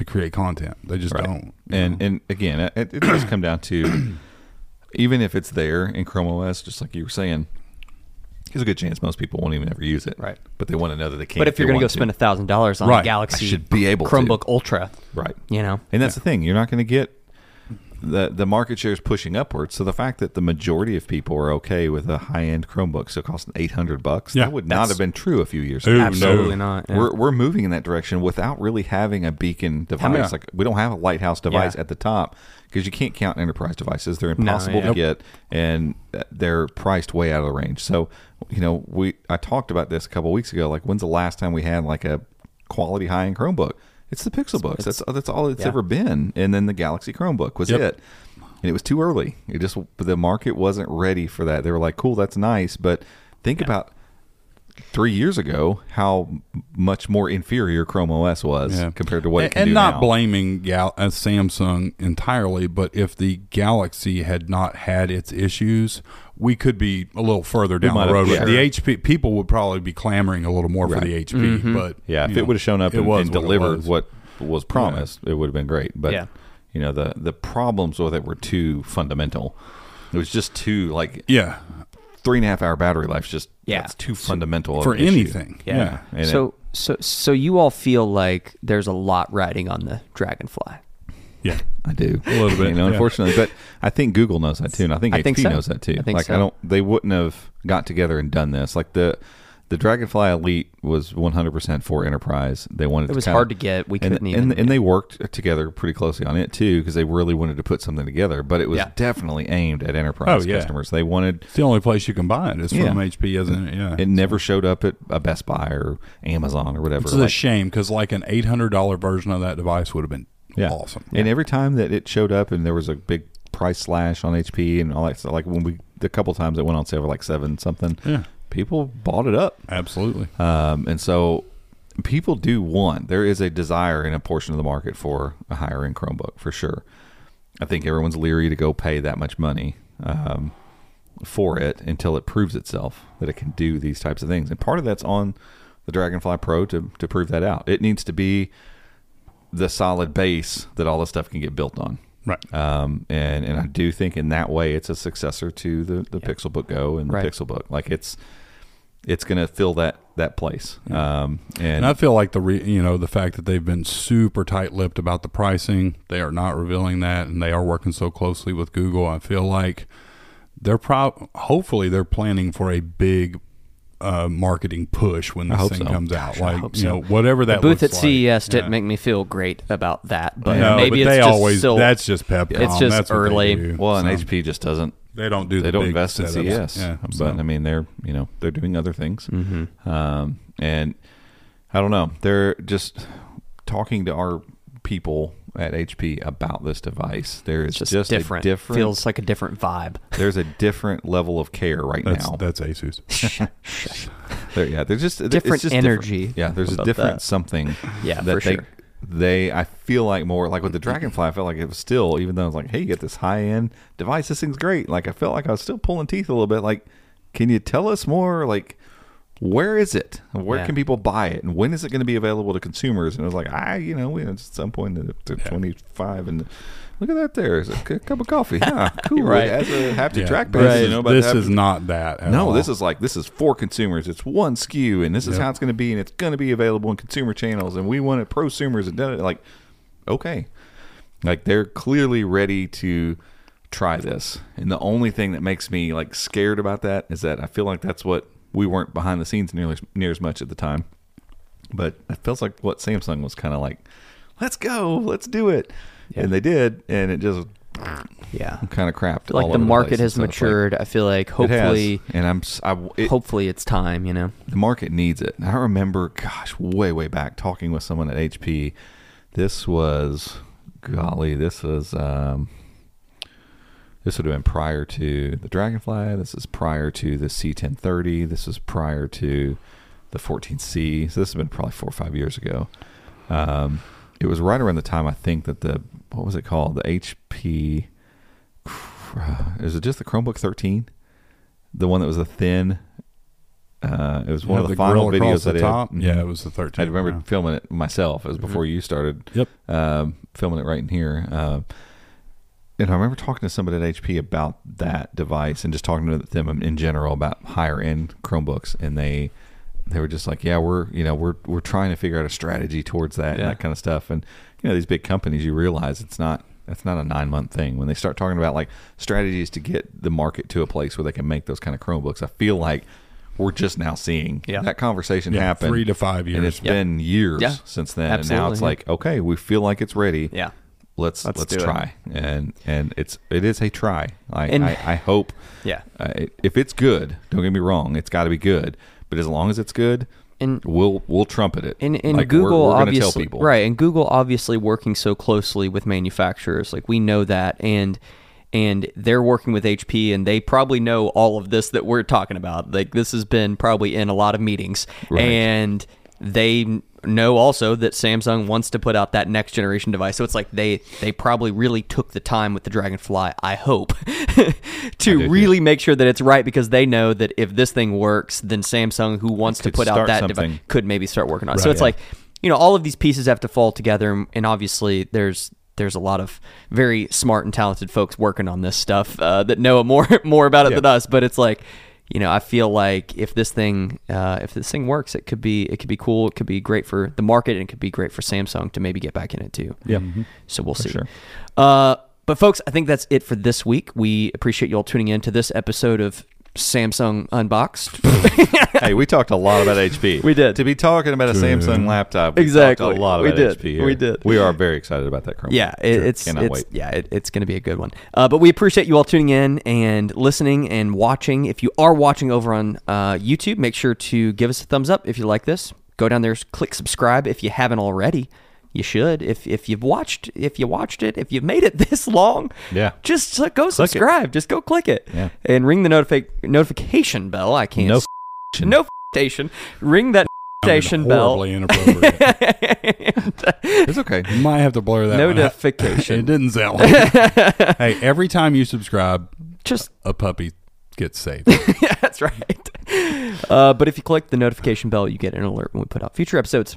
to create content. They just Right. don't. And know? and again, it, it does come down to even if it's there in Chrome OS, just like you were saying, there's a good chance most people won't even ever use it. Right. But they want to know that they can. But if you're going going to to go spend a thousand dollars on Right. a Galaxy I should be able to. Chromebook Ultra, right, you know, and that's the thing, you're not going to get the the market share is pushing upwards. So the fact that the majority of people are okay with a high end Chromebook still costing 800 bucks, Yeah. that would not have been true a few years Ooh, ago. no. absolutely not. yeah. We're, we're moving in that direction without really having a beacon device. many- Like we don't have a lighthouse device Yeah. at the top because you can't count enterprise devices. They're impossible yeah. to get, and uh, they're priced way out of the range. So you know, we I talked about this a couple weeks ago. Like when's the last time we had like a quality high end Chromebook? It's the Pixel books. That's that's all it's yeah. ever been. And then the Galaxy Chromebook was Yep. it. And it was too early. It just the market wasn't ready for that. They were like, "Cool, that's nice," but think about three years ago how much more inferior Chrome OS was Yeah. compared to what it and, can and do not now. blaming Gal- uh, Samsung entirely, but if the Galaxy had not had its issues, we could be a little further down might the have- road. yeah. The HP people would probably be clamoring a little more for the HP, but Yeah, if you it would have shown up it and, was and what it delivered was. what was promised, it would have been great. But Yeah. you know, the the problems with it were too fundamental. It was just too like yeah, three and a half hour battery life. Is just Yeah. that's too fundamental of for issue. anything. Yeah. Yeah. And so so so you all feel like there's a lot riding on the Dragonfly. yeah. I do A little bit, you know, yeah. unfortunately. But I think Google knows that too, and I think I HP think so. knows that too. I think like so. I don't, they wouldn't have got together and done this. Like the the Dragonfly Elite was 100 percent for enterprise. They wanted It to was kinda- hard to get. We and, couldn't even. and, and they worked together pretty closely on it too because they really wanted to put something together. But it was Yeah. definitely aimed at enterprise Oh, yeah. customers. They wanted It's the only place you can buy it is from HP, isn't it? Yeah. it never showed up at a Best Buy or Amazon or whatever. It's a shame because like an eight hundred dollar version of that device would have been yeah. awesome. And every time that it showed up and there was a big price slash on HP and all that stuff, like when we the couple times it went on sale for like seven something, Yeah. People bought it up. Absolutely. Um, and so people do want there is a desire in a portion of the market for a higher end Chromebook for sure. I think everyone's leery to go pay that much money um, for it until it proves itself that it can do these types of things. And part of that's on the Dragonfly Pro to to prove that out. It needs to be the solid base that all this stuff can get built on. Right. Um, and and I do think in that way it's a successor to the the Pixel Book Go and the Right. Pixel Book. Like it's it's going to fill that that place. Um, and, And I feel like the re, you know the fact that they've been super tight-lipped about the pricing, they are not revealing that, and they are working so closely with Google. I feel like they're pro- hopefully they're planning for a big uh, marketing push when this thing so. comes out. I Like hope you so. know, whatever that the booth at like. CES didn't Yeah. make me feel great about that, but no, maybe but it's they just always still that's just Pepcom. It's just that's early. do. Well, and So, HP just doesn't. They don't do They the don't big invest in. CES. Yeah, but so. I mean, they're you know they're doing other things. Mm-hmm. Um, and I don't know. They're just talking to our people at HP about this device. There is just, just, different. a different. Feels like a different vibe. there's a different level of care right that's now. that's Asus. There, yeah, there's just it's Different just energy Yeah, there's a different that. something. Yeah, that for they, sure. They, I feel like more like with the Dragonfly. I felt like it was still, even though I was like, hey, you get this high end device. This thing's great. Like I felt like I was still pulling teeth a little bit. Like, can you tell us more? Like, where is it? Where Yeah. can people buy it? And when is it going to be available to consumers? And it was like, I, you know, we at some point they're 25 and. Look at that! There, it's a c- cup of coffee. Yeah, cool. Right. It has a haptic Yeah, trackpad. This, You is, know this is not that. At no, all. this is like this is for consumers. It's one SKU, and this is Yep. how it's going to be, and it's going to be available in consumer channels, and we want it prosumers and done it. Like, okay, like they're clearly ready to try this, and the only thing that makes me like scared about that is that I feel like that's what we weren't behind the scenes nearly near as much at the time, but it feels like what Samsung was kind of like, let's go, let's do it, Yeah. and they did, and it just Yeah. kind of crapped. Like all the market place. has So it's like- matured. I feel like It hopefully, and I'm I, it, hopefully it's time. You know. the market needs it. I remember, gosh, way way back talking with someone at HP. This was, golly, this was um, this would have been prior to the Dragonfly. This is prior to the C1030. This is prior to the 14C. So this has been probably four or five years ago. Um, it was right around the time I think that the what was it called? The HP. Is it just the Chromebook 13? The one that was a thin. Uh, it was one Yeah, of the, the final videos the that top. It, Yeah, it was the 13. I remember yeah. filming it myself. It was before you started Yep. um, filming it right in here. Um, and I remember talking to somebody at HP about that device and just talking to them in general about higher end Chromebooks, and they they were just like, "Yeah, we're you know we're we're trying to figure out a strategy towards that Yeah. and that kind of stuff." And you know these big companies, you realize it's not it's not a nine month thing when they start talking about like strategies to get the market to a place where they can make those kind of Chromebooks. I feel like we're just now seeing Yeah. that conversation Yeah, happen. three to five and years. it's been years Yeah. since then. and now it's like, okay, we feel like it's ready Yeah. let's Let's let's, do it. try and and it's it is a try I And- I, I hope Yeah. uh, if it's good don't get me wrong it's got to be good but as long as it's good And we'll we'll trumpet it And, and Like, we're- Google we're, tell obviously right, and Google obviously working so closely with manufacturers, like we know that, and and they're working with HP, and they probably know all of this that we're talking about. Like this has been probably in a lot of meetings, Right. and they know also that Samsung wants to put out that next generation device. So it's like they they probably really took the time with the Dragonfly. I hope to too. really make sure that it's right because they know that if this thing works, then Samsung, who wants to put out that something. device, could maybe start working on. it. so Right. it's like, you know, all of these pieces have to fall together, and obviously there's there's a lot of very smart and talented folks working on this stuff uh, that know more more about it Yeah. than us. But it's like, you know, I feel like if this thing uh, if this thing works, it could be it could be cool. It could be great for the market, and it could be great for Samsung to maybe get back in it too. Yep. So we'll see. sure. Uh, but folks, I think that's it for this week. We appreciate you all tuning in to this episode of Samsung Unboxed. hey we talked a lot about HP We did. to be talking about a Samsung laptop we Exactly. talked a lot We did. HP here. We did. we are very excited about that Chromebook Yeah, it, Sure. it's cannot it's wait yeah, it, it's going to be a good one. Uh, but we appreciate you all tuning in and listening and watching. If you are watching over on uh, YouTube, make sure to give us a thumbs up if you like this. Go down there, click subscribe if you haven't already. You should. If if you've watched if you watched it, if you've made it this long, Yeah. just go subscribe. Just go click it. Yeah. And ring the notifi- notification bell. I can't. No s- no station. Ring that station bell. Inappropriate. it's okay you might have to blur that. Notification. It didn't sound like. hey, every time you subscribe, Just a puppy gets saved. yeah, that's right. Uh, but if you click the notification bell, you get an alert when we put out future episodes.